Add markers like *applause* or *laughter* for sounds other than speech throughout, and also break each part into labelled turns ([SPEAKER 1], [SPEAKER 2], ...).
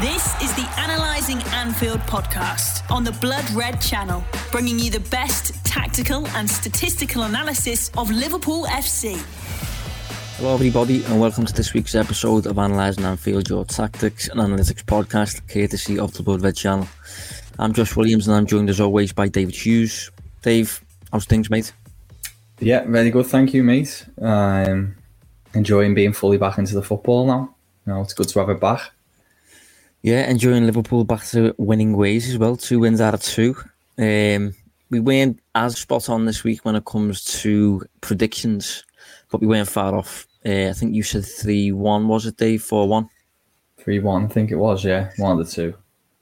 [SPEAKER 1] This is the Analyzing Anfield podcast on the Blood Red channel, bringing you the best tactical and statistical analysis of Liverpool FC.
[SPEAKER 2] Hello, everybody, and welcome to this week's episode of Analysing Anfield, your tactics and analytics podcast, courtesy of the Blood Red channel. I'm Josh Williams, and I'm joined as always by David Hughes. Dave, how's things, mate?
[SPEAKER 3] Yeah, very good, thank you, mate. Um, enjoying being fully back into the football now. You know, it's good to have it back.
[SPEAKER 2] Yeah, enjoying Liverpool back to winning ways as well. Two wins out of two. Um, we weren't as spot on this week when it comes to predictions, but we weren't far off. Uh, I think you said 3 1, was it, Dave? 4 1?
[SPEAKER 3] 3 1, I think it was, yeah. One of the two.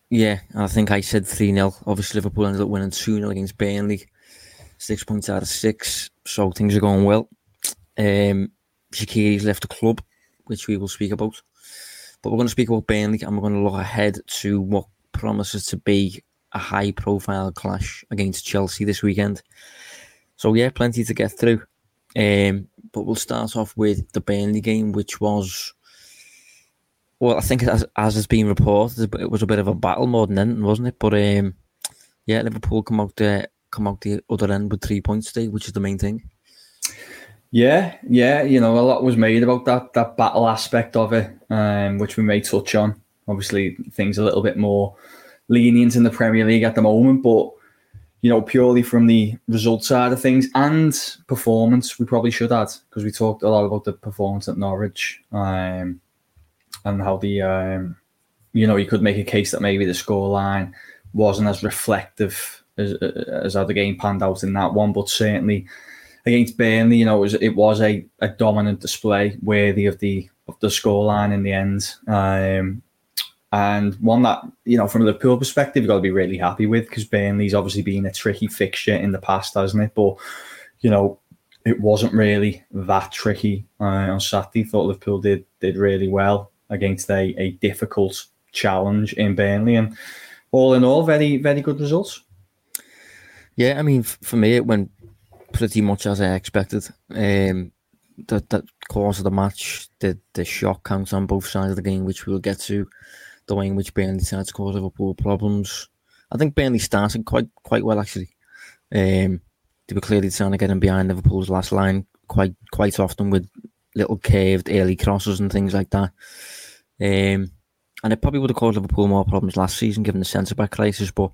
[SPEAKER 2] Yeah, I think I said 3 0. Obviously, Liverpool ended up winning 2 0 against Burnley. Six points out of six, so things are going well. Um, Shaqiri's left the club, which we will speak about. But we're going to speak about Burnley and we're going to look ahead to what promises to be a high profile clash against Chelsea this weekend. So, yeah, plenty to get through. Um, but we'll start off with the Burnley game, which was, well, I think as, as has been reported, it was a bit of a battle more than anything, wasn't it? But um, yeah, Liverpool come out there, come out the other end with three points today, which is the main thing.
[SPEAKER 3] Yeah, yeah, you know, a lot was made about that that battle aspect of it, um, which we may touch on. Obviously, things a little bit more lenient in the Premier League at the moment, but you know, purely from the result side of things and performance, we probably should add because we talked a lot about the performance at Norwich um, and how the um, you know you could make a case that maybe the scoreline wasn't as reflective as, as how the game panned out in that one, but certainly against Burnley, you know, it was, it was a, a dominant display worthy of the of the scoreline in the end. Um, and one that, you know, from a Liverpool perspective, you've got to be really happy with because Burnley's obviously been a tricky fixture in the past, hasn't it? But, you know, it wasn't really that tricky uh, on Saturday. Thought Liverpool did did really well against a, a difficult challenge in Burnley. And all in all, very, very good results.
[SPEAKER 2] Yeah, I mean, for me, it went pretty much as I expected. Um, the, the course of the match, the, the shot counts on both sides of the game, which we'll get to, the way in which Burnley started to cause Liverpool problems. I think Burnley started quite quite well actually. Um, they were clearly trying to get in behind Liverpool's last line quite quite often with little curved early crosses and things like that. Um, and it probably would have caused Liverpool more problems last season given the centre back crisis. But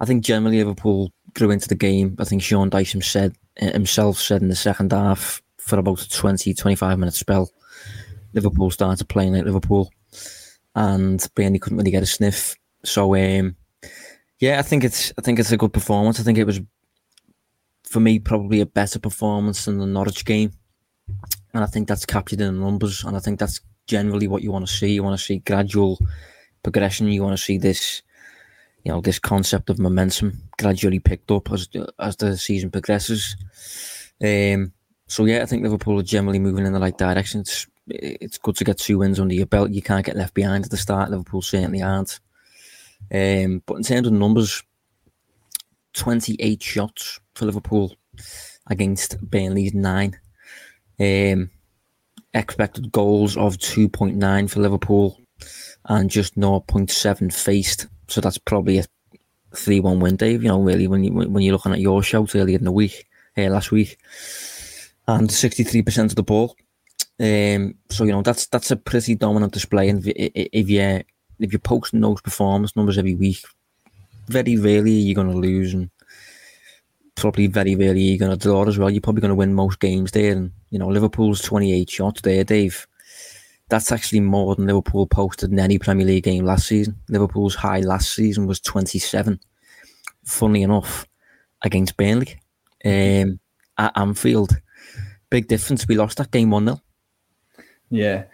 [SPEAKER 2] I think generally Liverpool grew into the game. I think Sean Dyche said himself said in the second half for about a 20, 25 minute spell, Liverpool started playing like Liverpool, and Burnley couldn't really get a sniff. So um, yeah, I think it's I think it's a good performance. I think it was for me probably a better performance than the Norwich game, and I think that's captured in the numbers. And I think that's generally what you want to see. You want to see gradual progression. You want to see this you know this concept of momentum gradually picked up as as the season progresses. Um, so yeah, I think Liverpool are generally moving in the right direction. It's it's good to get two wins under your belt. You can't get left behind at the start. Liverpool certainly aren't. Um, but in terms of numbers, twenty eight shots for Liverpool against Burnley's nine. Um, expected goals of two point nine for Liverpool and just 0.7 faced so that's probably a three-one win, Dave. You know, really when you when you're looking at your shout earlier in the week, uh, last week, and sixty-three percent of the ball. Um, so you know that's that's a pretty dominant display. And if, you if you're posting those performance numbers every week, very rarely you're going to lose, and probably very rarely you're going to draw as well. You're probably going to win most games there. And you know Liverpool's twenty-eight shots there, Dave that's actually more than Liverpool posted in any Premier League game last season. Liverpool's high last season was 27. Funny enough, against Burnley um, at Anfield. Big difference. We lost that game 1 0.
[SPEAKER 3] Yeah.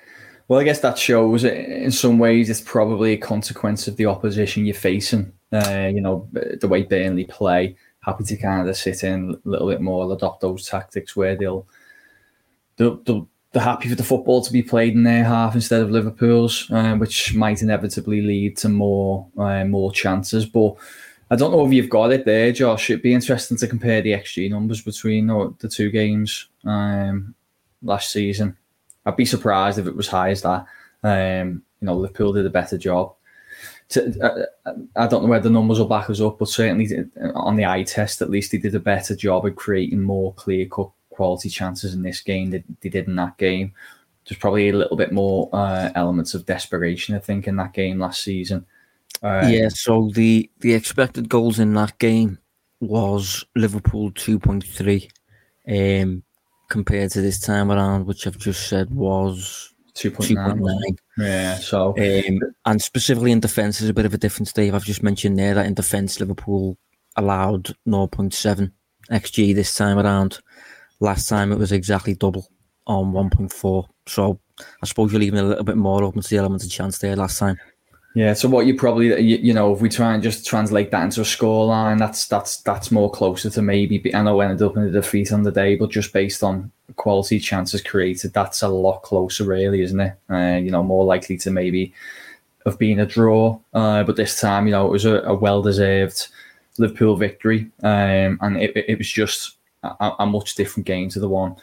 [SPEAKER 3] Well, I guess that shows in some ways it's probably a consequence of the opposition you're facing. Uh, you know, the way Burnley play, happy to kind of sit in a little bit more, adopt those tactics where they'll, they'll, they'll they're happy for the football to be played in their half instead of Liverpool's, uh, which might inevitably lead to more uh, more chances. But I don't know if you've got it there, Josh. It'd be interesting to compare the XG numbers between the two games um, last season. I'd be surprised if it was high as that. Um, you know, Liverpool did a better job. to, uh, I don't know where the numbers will back us up, but certainly on the eye test, at least they did a better job of creating more clear cut quality chances in this game than they did in that game. There's probably a little bit more uh, elements of desperation, I think, in that game last season.
[SPEAKER 2] Uh, yeah, so the the expected goals in that game was Liverpool two point three, um, compared to this time around, which I've just said was 2.9.
[SPEAKER 3] Yeah, so.
[SPEAKER 2] Um, and specifically in defence, there's a bit of a difference, Dave. I've just mentioned there that in defence, Liverpool allowed 0.7 XG this time around. Last time it was exactly double on 1.4. So I suppose you're leaving a little bit more open to the element of chance there last time.
[SPEAKER 3] Yeah, so what you probably you, you, know if we try and just translate that into a scoreline, that's that's that's more closer to maybe. I know ended up in a defeat on the day, but just based on quality chances created, that's a lot closer, really, isn't it? Uh, you know, more likely to maybe have been a draw, uh, but this time, you know, it was a, a well deserved Liverpool victory, um, and it, it was just a, a much different game to the one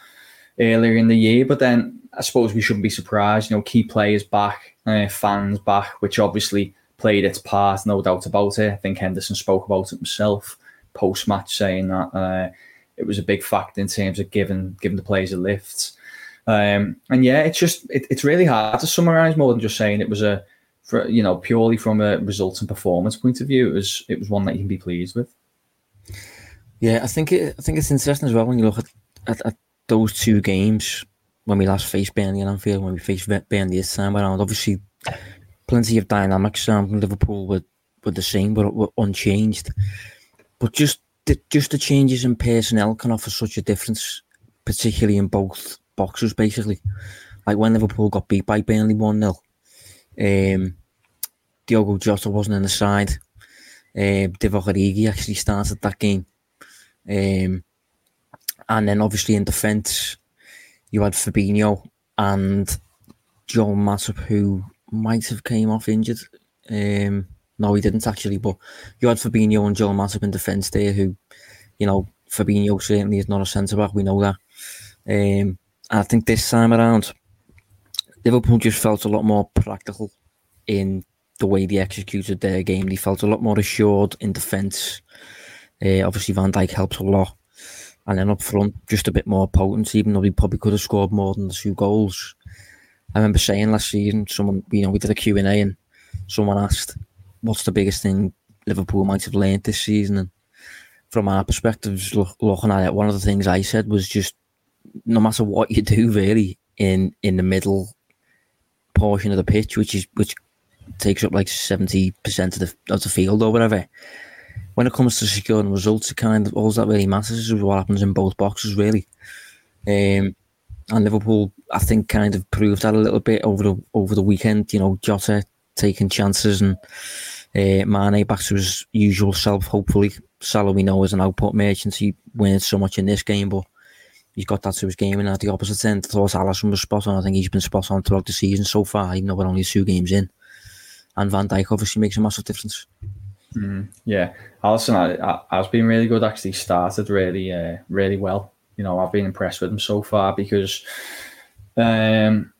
[SPEAKER 3] earlier in the year. But then I suppose we shouldn't be surprised. You know, key players back, uh, fans back, which obviously played its part, no doubt about it. I think Henderson spoke about it himself post match, saying that uh, it was a big factor in terms of giving giving the players a lift. Um, and yeah, it's just it, it's really hard to summarise more than just saying it was a, for, you know, purely from a results and performance point of view. It was it was one that you can be pleased with.
[SPEAKER 2] Yeah, I think it, I think it's interesting as well when you look at, at, at those two games when we last faced Burnley and Anfield, when we faced Burnley this time around. Obviously, plenty of dynamics around Liverpool were, were the same, but were unchanged. But just the, just the changes in personnel can offer such a difference, particularly in both boxes, basically. Like when Liverpool got beat by Burnley 1 0, um, Diogo Jota wasn't in the side. Uh, Divock actually started that game. Um, and then obviously in defence, you had Fabinho and Joel Matip, who might have came off injured. Um, no, he didn't actually, but you had Fabinho and Joel Matip in defence there, who, you know, Fabinho certainly is not a centre back. We know that. Um, I think this time around, Liverpool just felt a lot more practical in the way they executed their game. They felt a lot more assured in defence. Uh, obviously, Van Dijk helps a lot and then up front, just a bit more potent, even though we probably could have scored more than the two goals. I remember saying last season, someone, you know, we did a Q&A and someone asked, what's the biggest thing Liverpool might have learned this season? And from our perspective, look, looking at it, one of the things I said was just, no matter what you do, really, in, in the middle portion of the pitch, which is which takes up like 70% of the, of the field or whatever, when it comes to securing results, it kind of all that really matters is what happens in both boxes, really. Um, and Liverpool, I think, kind of proved that a little bit over the over the weekend. You know, Jota taking chances and uh, Mane back to his usual self. Hopefully, Salah we know is an output merchant. He wins so much in this game, but he's got that to his game. And at the opposite end, I thought Alisson was spot on. I think he's been spot on throughout the season so far, even though we're only two games in. And Van Dijk obviously makes a massive difference.
[SPEAKER 3] Mm, yeah, Alisson has been really good. Actually, started really, uh, really well. You know, I've been impressed with him so far because um,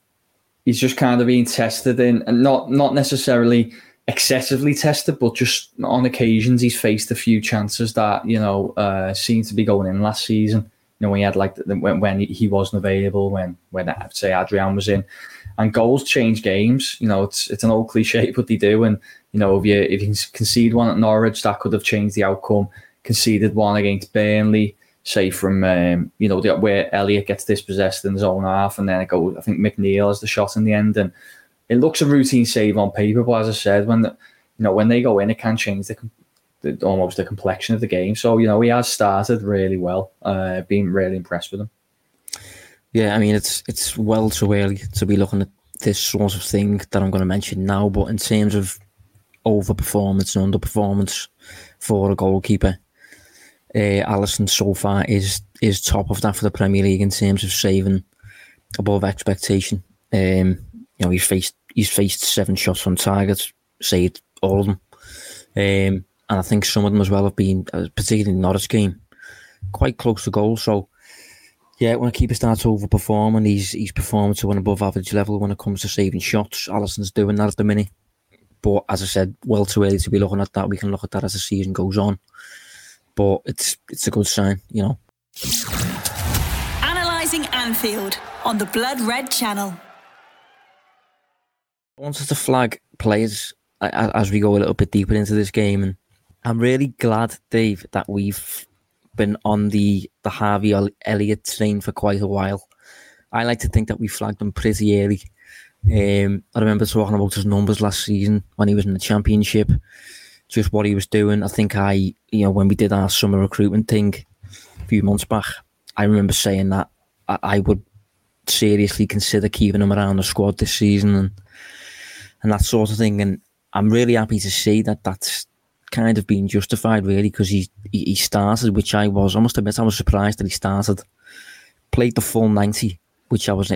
[SPEAKER 3] he's just kind of been tested in, and not not necessarily excessively tested, but just on occasions he's faced a few chances that you know uh, seemed to be going in last season. You know, when he had like when when he wasn't available, when when say Adrian was in, and goals change games. You know, it's it's an old cliche, but they do, and you know, if you if you concede one at Norwich, that could have changed the outcome. Conceded one against Burnley, say from um, you know the, where Elliott gets dispossessed in his own half, and then it goes. I think McNeil has the shot in the end, and it looks a routine save on paper, but as I said, when the, you know when they go in, it can change the, the almost the complexion of the game. So you know he has started really well. Uh, been really impressed with him.
[SPEAKER 2] Yeah, I mean it's it's well too early to be looking at this sort of thing that I'm going to mention now, but in terms of overperformance and underperformance for a goalkeeper. Uh, Alisson so far is is top of that for the Premier League in terms of saving above expectation. Um, you know, he's faced he's faced seven shots on target, saved all of them, um, and I think some of them as well have been, uh, particularly the Norwich game, quite close to goal. So, yeah, when a keeper starts overperforming, he's he's performing to an above average level when it comes to saving shots, Alisson's doing that at the minute but as I said, well too early to be looking at that. We can look at that as the season goes on. But it's it's a good sign, you know.
[SPEAKER 1] Analysing Anfield on the Blood Red Channel.
[SPEAKER 2] I wanted to flag players as we go a little bit deeper into this game, and I'm really glad, Dave, that we've been on the the Harvey Elliott train for quite a while. I like to think that we flagged him pretty early. Um, I remember talking about his numbers last season when he was in the championship, just what he was doing. I think I, you know, when we did our summer recruitment thing a few months back, I remember saying that I, I would seriously consider keeping him around the squad this season and and that sort of thing. And I'm really happy to see that that's kind of been justified, really, because he, he started, which I was, I must admit, I was surprised that he started, played the full 90, which I was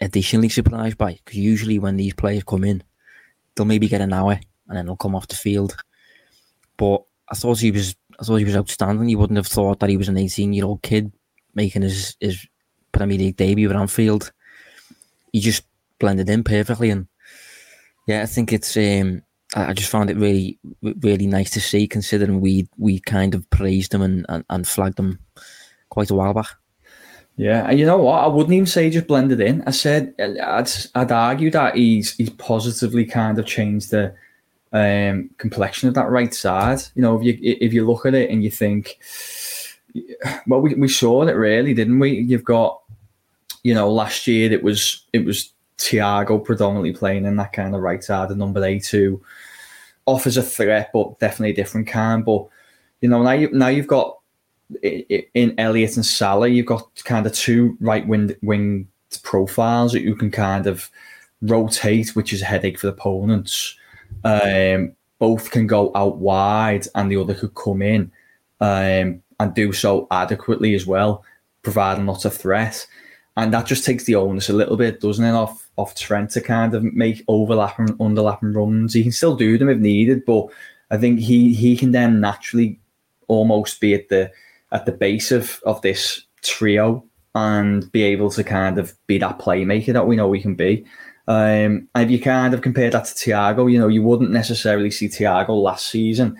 [SPEAKER 2] additionally surprised by, because usually when these players come in, they'll maybe get an hour and then they'll come off the field. But I thought he was, I thought he was outstanding. You wouldn't have thought that he was an 18 year old kid making his, his Premier League debut at Anfield. He just blended in perfectly, and yeah, I think it's um, I just found it really, really nice to see, considering we we kind of praised him and, and, and flagged him quite a while back.
[SPEAKER 3] Yeah, and you know what? I wouldn't even say just blended in. I said I'd, I'd argue that he's he's positively kind of changed the um, complexion of that right side. You know, if you if you look at it and you think, well, we, we saw it really, didn't we? You've got, you know, last year it was it was Thiago predominantly playing in that kind of right side, the number eight who offers a threat, but definitely a different kind. But you know, now you now you've got in Elliott and Salah, you've got kind of two right wing wing profiles that you can kind of rotate, which is a headache for the opponents. Um, both can go out wide, and the other could come in um, and do so adequately as well, providing not of threat. And that just takes the onus a little bit, doesn't it, off off Trent to kind of make overlapping, underlapping runs. He can still do them if needed, but I think he he can then naturally almost be at the at the base of of this trio and be able to kind of be that playmaker that we know we can be. Um, and if you kind of compare that to Thiago, you know, you wouldn't necessarily see Thiago last season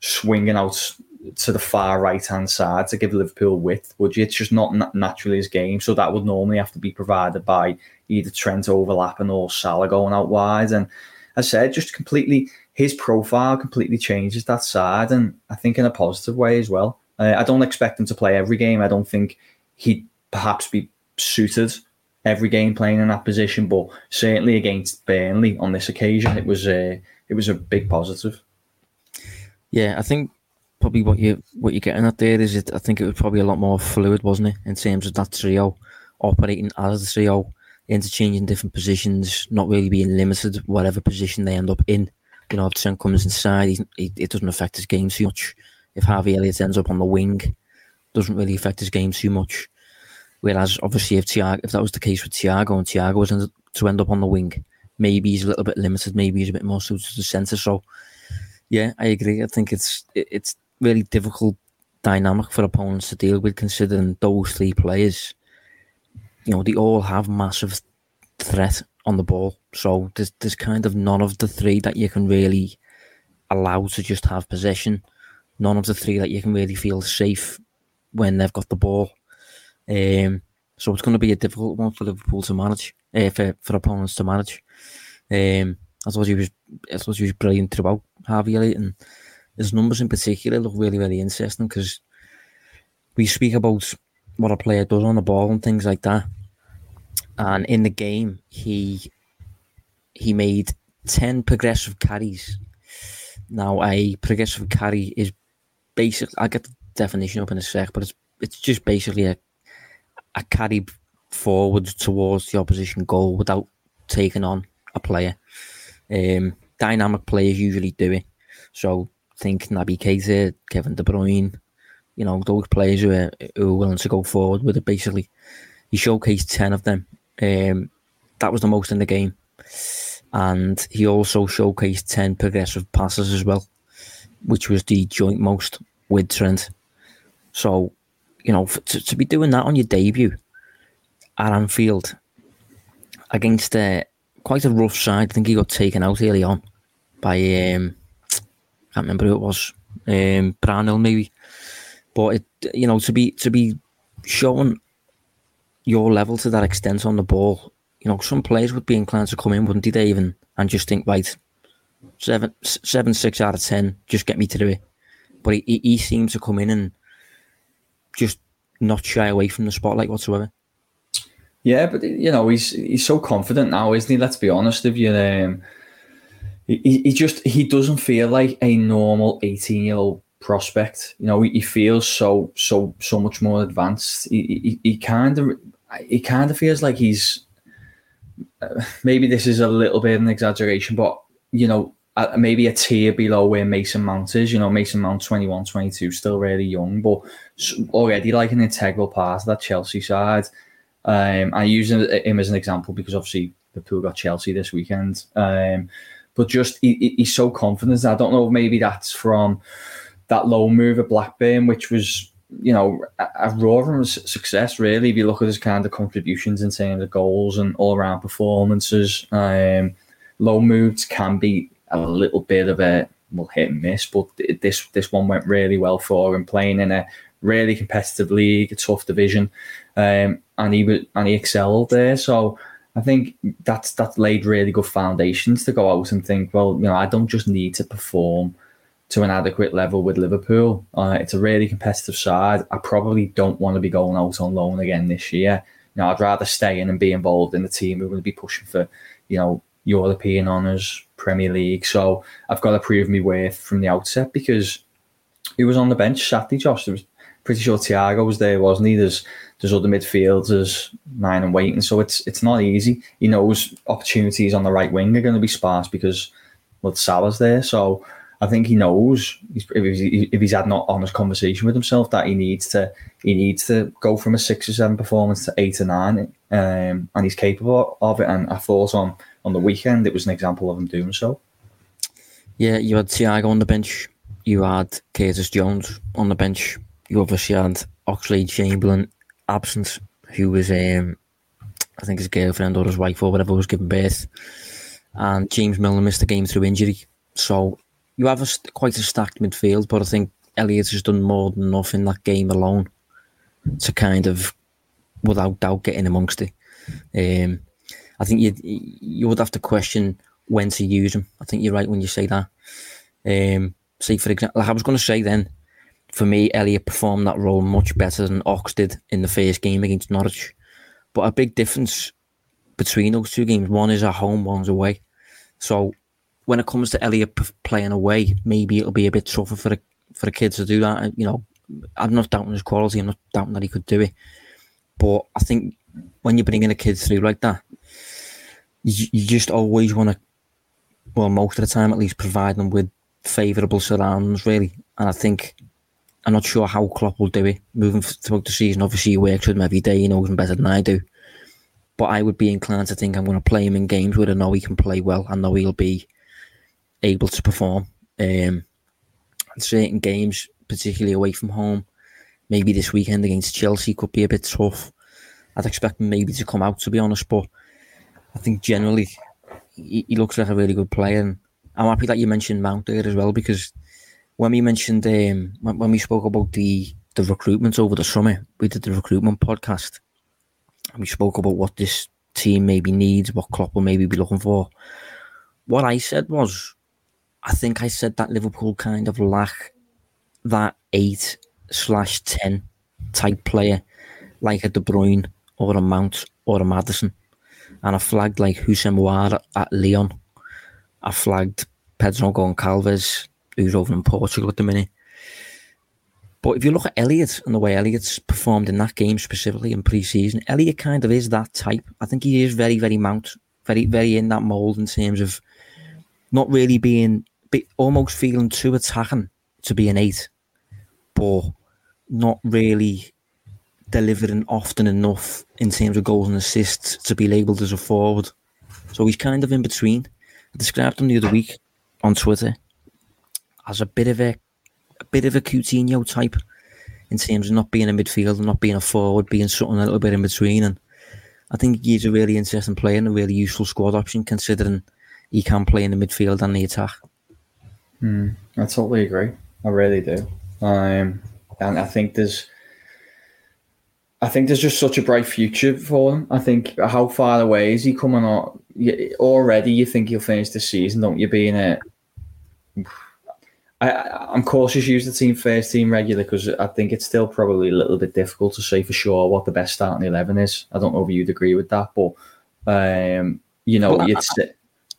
[SPEAKER 3] swinging out to the far right hand side to give Liverpool width, would you? It's just not naturally his game. So that would normally have to be provided by either Trent overlapping or Salah going out wide. And I said, just completely, his profile completely changes that side. And I think in a positive way as well. Uh, I don't expect him to play every game. I don't think he'd perhaps be suited every game playing in that position, but certainly against Burnley on this occasion, it was a it was a big positive.
[SPEAKER 2] Yeah, I think probably what you what you're getting at there is it. I think it was probably a lot more fluid, wasn't it, in terms of that trio operating as a trio, interchanging different positions, not really being limited whatever position they end up in. You know, if Trent comes inside, he, it doesn't affect his game too much. If Harvey Elliott ends up on the wing, doesn't really affect his game too much. Whereas obviously if Thiago, if that was the case with Thiago and Thiago was to end up on the wing, maybe he's a little bit limited, maybe he's a bit more suited to the centre. So yeah, I agree. I think it's it's really difficult dynamic for opponents to deal with, considering those three players. You know, they all have massive threat on the ball. So there's there's kind of none of the three that you can really allow to just have possession. None of the three that you can really feel safe when they've got the ball. Um, so it's going to be a difficult one for Liverpool to manage, uh, for, for opponents to manage. Um, I thought he was, I thought he was brilliant throughout Harvey Elliott, and his numbers in particular look really, really interesting because we speak about what a player does on the ball and things like that. And in the game, he he made ten progressive carries. Now, a progressive carry is basically—I'll get the definition up in a sec, but it's it's just basically a a carry forward towards the opposition goal without taking on a player. Um, dynamic players usually do it. So think Naby Keita, Kevin De Bruyne, you know, those players who are, who are willing to go forward with it. Basically, he showcased 10 of them. Um, that was the most in the game. And he also showcased 10 progressive passes as well, which was the joint most with Trent. So, you know, to, to be doing that on your debut at Anfield against uh, quite a rough side, I think he got taken out early on by um, can't remember who it was, um, maybe. But it, you know, to be to be showing your level to that extent on the ball, you know, some players would be inclined to come in, wouldn't they, even and just think, right, seven, seven, six out of ten, just get me through it. But he, he, seems to come in and just not shy away from the spotlight whatsoever.
[SPEAKER 3] Yeah, but you know he's he's so confident now, isn't he? Let's be honest with you. Um, he, he just he doesn't feel like a normal eighteen year old prospect. You know, he, he, feels so so so much more advanced. He he, kind of he kind of feels like he's uh, maybe this is a little bit of an exaggeration, but you know, maybe a tier below where Mason Mount is. You know, Mason Mount 21, 22, still really young, but already like an integral part of that Chelsea side. Um, I use him as an example because obviously the pool got Chelsea this weekend. Um, but just he, he's so confident. I don't know. Maybe that's from that low move at Blackburn, which was you know a, roaring success. Really, if you look at his kind of contributions in terms of goals and all around performances, um, low moves can be a little bit of a well hit and miss. But this this one went really well for him, playing in a really competitive league, a tough division, um, and he was, and he excelled there. So I think that's that's laid really good foundations to go out and think, well, you know, I don't just need to perform to an adequate level with Liverpool. Uh, it's a really competitive side. I probably don't want to be going out on loan again this year. You know, I'd rather stay in and be involved in the team who will be pushing for, you know, European honours, Premier League. So I've got to prove my worth from the outset because he was on the bench Saturday, Josh. There was pretty sure Thiago was there, wasn't he? There's there's other midfielders nine and waiting, so it's it's not easy. He knows opportunities on the right wing are going to be sparse because well Salah's there, so I think he knows if he's, if he's had not honest conversation with himself that he needs to he needs to go from a six or seven performance to eight or nine, um, and he's capable of it. And I thought on on the weekend it was an example of him doing so.
[SPEAKER 2] Yeah, you had Thiago on the bench. You had Curtis Jones on the bench you obviously had Oxlade Chamberlain absent, who was, um, I think, his girlfriend or his wife or whatever was giving birth, and James Milner missed the game through injury. So you have a, quite a stacked midfield, but I think Elliott has done more than enough in that game alone to kind of, without doubt, get in amongst it. Um, I think you you would have to question when to use him. I think you're right when you say that. Um, say for example, like I was going to say then, for me, Elliott performed that role much better than Ox did in the first game against Norwich. But a big difference between those two games, one is at home, one's away. So when it comes to Elliott playing away, maybe it'll be a bit tougher for the for the kids to do that. You know, I'm not doubting his quality. I'm not doubting that he could do it. But I think when you're bringing a kid through like that, you, you just always want to, well, most of the time at least, provide them with favourable surroundings, really. And I think I'm not sure how Klopp will do it moving throughout the season. Obviously, he works with him every day. He knows him better than I do. But I would be inclined to think I'm going to play him in games where I know he can play well. I know he'll be able to perform. Um, certain games, particularly away from home, maybe this weekend against Chelsea could be a bit tough. I'd expect maybe to come out, to be honest. But I think generally he, he looks like a really good player. And I'm happy that you mentioned Mount there as well because when we mentioned um, when, we spoke about the the recruitment over the summer, we did the recruitment podcast, and we spoke about what this team maybe needs, what Klopp will maybe be looking for. What I said was, I think I said that Liverpool kind of lack that eight slash ten type player, like a De Bruyne or a Mount or a Maddison, and I flagged like Houssem Aouar at, Lyon. I flagged Pedro Goncalves who's over in Portugal at the minute. But if you look at Elliott and the way Elliott's performed in that game specifically in pre-season, Elliott kind of is that type. I think he is very, very mount, very, very in that mould in terms of not really being, be, almost feeling too attacking to be an eight, but not really delivering often enough in terms of goals and assists to be labelled as a forward. So he's kind of in between. I described him the other week on Twitter as a bit of a, a bit of a Coutinho type in terms of not being a midfielder, not being a forward, being something a little bit in between. And I think he's a really interesting player and a really useful squad option considering he can play in the midfield and the attack.
[SPEAKER 3] Mm, I totally agree. I really do. Um, and I think there's, I think there's just such a bright future for him. I think how far away is he coming on? Already, you think he'll finish the season, don't you? Being a, I, I'm cautious use the team first team regular because I think it's still probably a little bit difficult to say for sure what the best starting eleven is. I don't know if you'd agree with that, but um, you know, well, it's.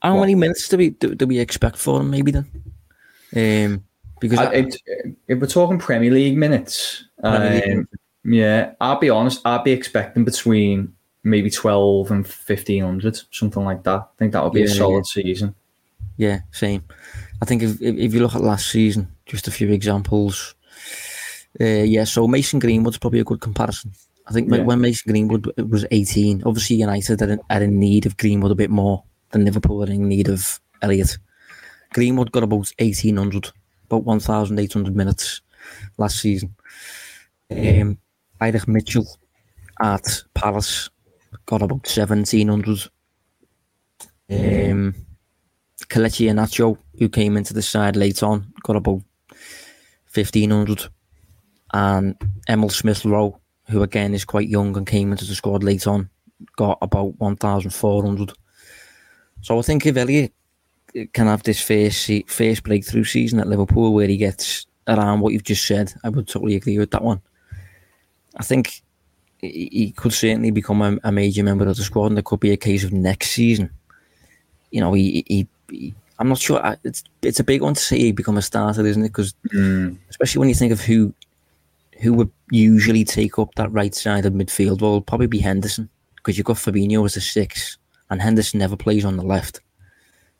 [SPEAKER 2] How what? many minutes do we do, do, we expect for him? Maybe then, um, because I,
[SPEAKER 3] it, if we're talking Premier League minutes, um, yeah, I'll be honest. I'd be expecting between maybe twelve and fifteen hundred, something like that. I think that would be yeah, a solid yeah. season.
[SPEAKER 2] Yeah, same. I think if, if you look at last season, just a few examples. Uh, yeah, so Mason Greenwood's probably a good comparison. I think yeah. when Mason Greenwood was 18, obviously United are in, are in need of Greenwood a bit more than Liverpool are in need of Elliott. Greenwood got about 1800, about 1,800 minutes last season. Um, Tyrick Mitchell at Palace got about 1700. Um, Kelechi Iheanacho, who came into the side late on, got about 1500. And Emile Smith Rowe, who again is quite young and came into the squad late on, got about 1400. So I think if Elliott uh, can have this first, first breakthrough season at Liverpool where he gets around what you've just said, I would totally agree with that one. I think he could certainly become a, a major member of the squad, and there could be a case of next season. You know, he, he I'm not sure. It's it's a big one to see he become a starter, isn't it? Because mm. especially when you think of who who would usually take up that right side of midfield, well, probably be Henderson because you've got Fabinho as a six, and Henderson never plays on the left.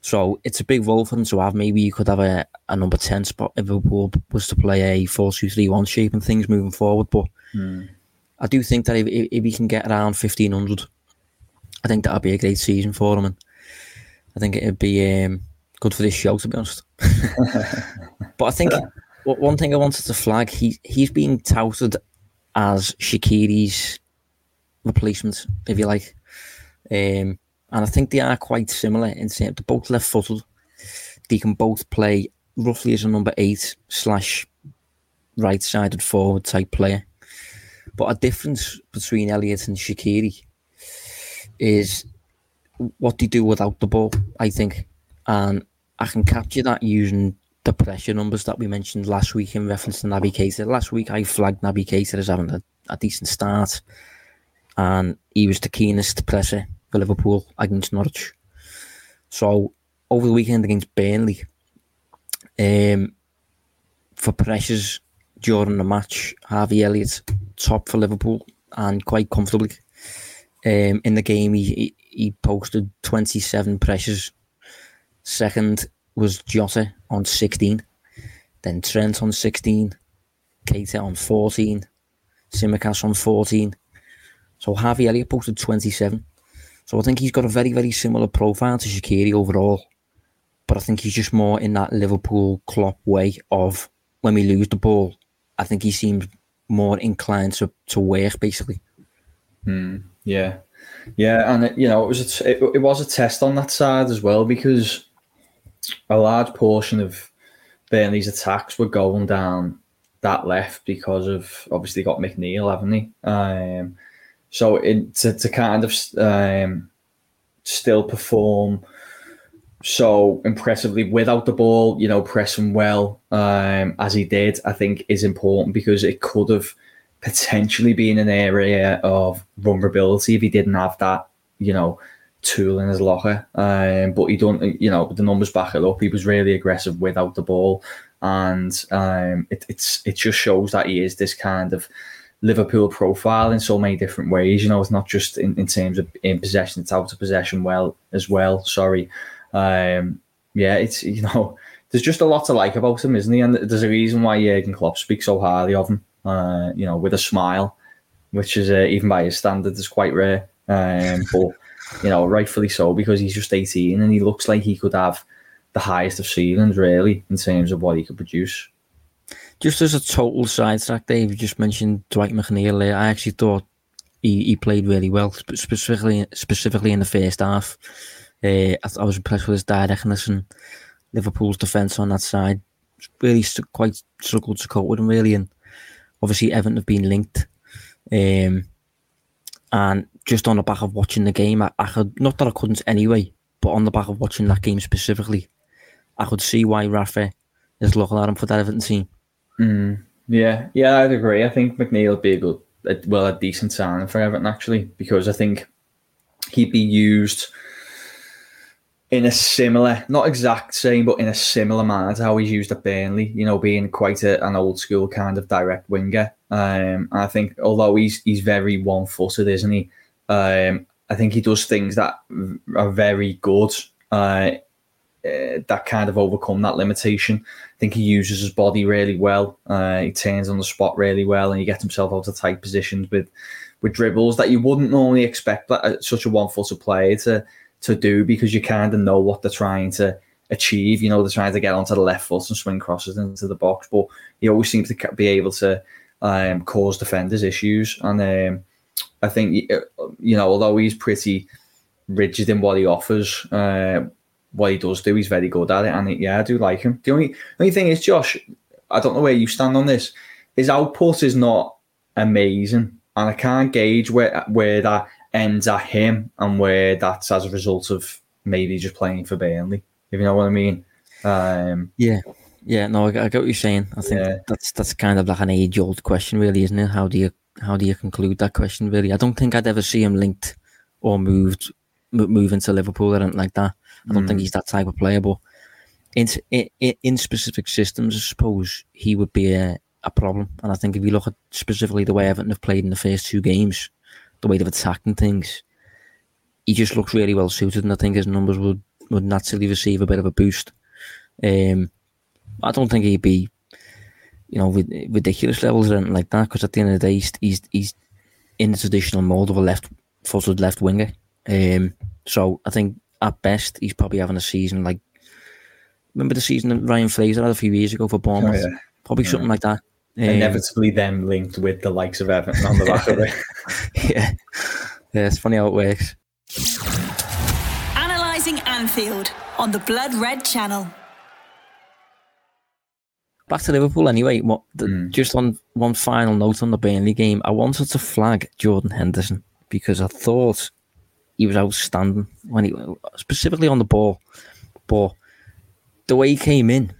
[SPEAKER 2] So it's a big role for them to have. Maybe you could have a, a number 10 spot if Liverpool was to play a 4 2 3 1 shape and things moving forward. But mm. I do think that if, if he can get around 1500, I think that would be a great season for him. And I think it'd be um, good for this show, to be honest. *laughs* but I think one thing I wanted to flag, he, he's being touted as Shaqiri's replacement, if you like. Um, and I think they are quite similar in terms they're both left footed. They can both play roughly as a number eight slash right sided forward type player. But a difference between Elliott and Shaqiri is what they do without the ball, I think. And I can capture that using the pressure numbers that we mentioned last week in reference to Naby Keita. Last week I flagged Naby Keita as having a, a decent start and he was the keenest presser for Liverpool against Norwich. So over the weekend against Burnley, um, for pressures during the match, Harvey Elliott top for Liverpool and quite comfortably. Um, in the game, he, he posted 27 pressures. Second was Jota on 16, then Trent on 16, Keita on 14, Tsimikas on 14. So Harvey Elliott posted 27. So I think he's got a very, very similar profile to Shaqiri overall. But I think he's just more in that Liverpool Klopp way of when we lose the ball, I think he seems more inclined to, to work basically.
[SPEAKER 3] Mm, yeah, yeah, and it, you know it was a, it, it was a test on that side as well because a large portion of Burnley's attacks were going down that left because of obviously got McNeil, haven't he? Um, so it, to, to kind of um, still perform so impressively without the ball, you know, pressing well um, as he did, I think is important because it could have potentially been an area of vulnerability if he didn't have that, you know, tool in his locker. Um, but he don't, you know, the numbers back it up. He was really aggressive without the ball, and um, it, it's it just shows that he is this kind of Liverpool profile in so many different ways. You know, it's not just in, in terms of in possession; it's out of possession well as well. Sorry, um, yeah, it's you know, there's just a lot to like about him, isn't he? And there's a reason why Jurgen Klopp speaks so highly of him. Uh, you know, with a smile, which is uh, even by his standards is quite rare. Um, but you know, rightfully so because he's just 18 and he looks like he could have the highest of ceilings really in terms of what he could produce.
[SPEAKER 2] Just as a total sidetrack, Dave, you just mentioned Dwight McNeil. I actually thought he, he played really well, specifically specifically in the first half. Uh, I, I, was impressed with his directness and Liverpool's defence on that side really quite struggled to cope with him really, and obviously Everton have been linked. Um, and just on the back of watching the game, I, I could not that I couldn't anyway, but on the back of watching that game specifically, I could see why Rafa is looking at him for that Everton team.
[SPEAKER 3] Mm, yeah, yeah, I'd agree. I think McNeil would be a good, well, a decent signing for Everton actually, because I think he'd be used in a similar, not exact same, but in a similar manner to how he's used at Burnley. You know, being quite a, an old school kind of direct winger. Um, I think although he's he's very one footed, isn't he? Um, I think he does things that are very good. Uh, uh, that kind of overcome that limitation. I think he uses his body really well. Uh, he turns on the spot really well, and he gets himself out of tight positions with with dribbles that you wouldn't normally expect uh, such a one-footed player to to do because you kind of know what they're trying to achieve. You know, they're trying to get onto the left foot and swing crosses into the box, but he always seems to be able to um, cause defenders issues. And um, I think, uh, you know, although he's pretty rigid in what he offers, uh, what he does do, he's very good at it. And yeah, I do like him. The only only thing is, Josh, I don't know where you stand on this. His output is not amazing, and I can't gauge where where that ends at him and where that's as a result of maybe just playing for Burnley. If you know what I mean. Um,
[SPEAKER 2] yeah, yeah. No, I, I get what you're saying. I think yeah. that's that's kind of like an age old question, really, isn't it? How do you how do you conclude that question? Really, I don't think I'd ever see him linked or moved moving to Liverpool or anything like that. I don't mm. think he's that type of player, but in, in in specific systems, I suppose he would be a, a problem. And I think if you look at specifically the way Everton have played in the first two games, the way they've attacked and things, he just looks really well suited, and I think his numbers would, would naturally receive a bit of a boost. Um, I don't think he'd be, you know, with ridiculous levels or anything like that, because at the end of the day, he's, he's, he's in the traditional mould of a left-footed left winger. Um, so I think at best he's probably having a season like remember the season that Ryan Fraser had a few years ago for Bournemouth, oh, yeah. probably yeah. something like that.
[SPEAKER 3] Um, Inevitably, them linked with the likes of Everton on the back of it. *laughs*
[SPEAKER 2] yeah, yeah, it's funny how it works.
[SPEAKER 1] Analyzing Anfield on the Blood Red Channel.
[SPEAKER 2] Back to Liverpool anyway. What, the, mm. Just on one final note on the Burnley game, I wanted to flag Jordan Henderson because I thought he was outstanding when he specifically on the ball, but the way he came in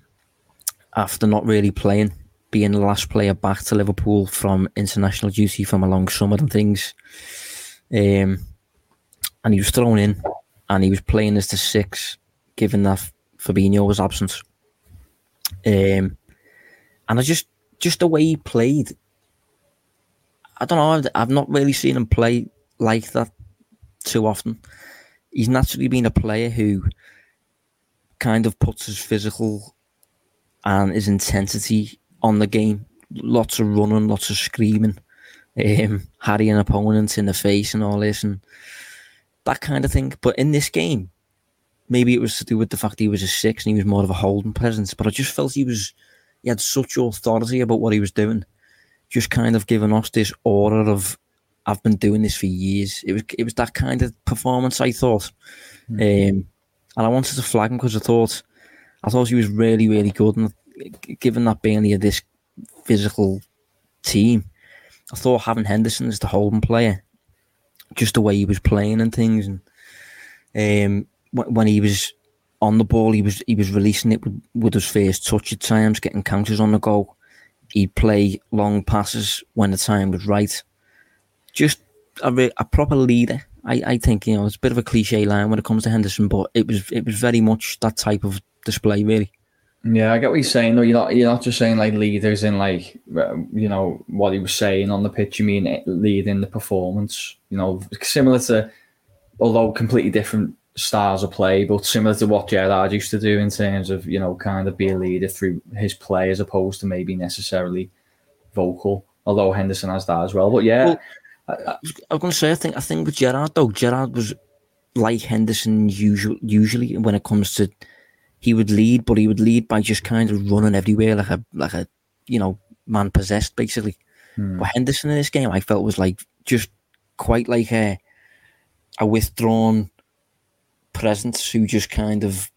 [SPEAKER 2] after not really playing being the last player back to Liverpool from international duty from a long summer and things. Um, and he was thrown in and he was playing as the six, given that Fabinho was absent. Um, and I just, just the way he played, I don't know, I've, I've not really seen him play like that too often. He's naturally been a player who kind of puts his physical and his intensity on the game. Lots of running, lots of screaming, um, harrying opponents in the face and all this and that kind of thing. But in this game, maybe it was to do with the fact he was a six and he was more of a holding presence. But I just felt he was he had such authority about what he was doing, just kind of giving us this aura of I've been doing this for years. It was it was that kind of performance I thought, mm-hmm. um, and I wanted to flag him because I thought I thought he was really really good and given that Burnley are this physical team, I thought having Henderson as the holding player, just the way he was playing and things, and um, when he was on the ball, he was he was releasing it with, with his first touch at times, getting counters on the goal. He'd play long passes when the time was right. Just a, a proper leader. I, I think you know it's a bit of a cliche line when it comes to Henderson, but it was it was very much that type of display, really.
[SPEAKER 3] Yeah, I get what you're saying. Though you're not you're not just saying like leaders in like uh, you know what he was saying on the pitch. You mean eh, leading the performance. You know, similar to although completely different styles of play, but similar to what Gerrard used to do in terms of you know kind of be a leader through his play as opposed to maybe necessarily vocal. Although Henderson has that as well. But yeah, well,
[SPEAKER 2] I, I, I was going to say I think I think with Gerrard though Gerrard was like Henderson usual, usually when it comes to he would lead, but he would lead by just kind of running everywhere like a like a you know man possessed basically. Hmm. But Henderson in this game, I felt was like just quite like a a withdrawn presence who just kind of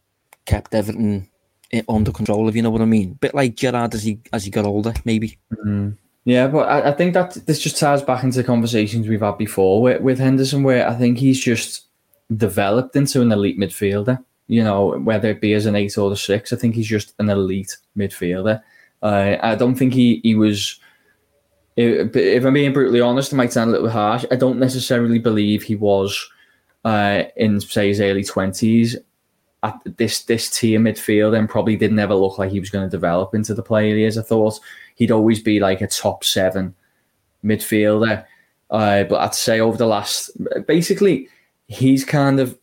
[SPEAKER 2] kept everything under control, if you know what I mean. Bit like Gerrard as he as he got older, maybe.
[SPEAKER 3] Mm. Yeah, but I, I, think that this just ties back into conversations we've had before with, with Henderson, where I think he's just developed into an elite midfielder. You know, whether it be as an eight or a six, I think he's just an elite midfielder. Uh, I don't think he he was. If, I'm being brutally honest, it might sound a little harsh. I don't necessarily believe he was uh, in say his early twenties at this this tier midfield and probably didn't ever look like he was going to develop into the player he is. I thought he'd always be like a top seven midfielder. Uh, but I'd say over the last, basically, he's kind of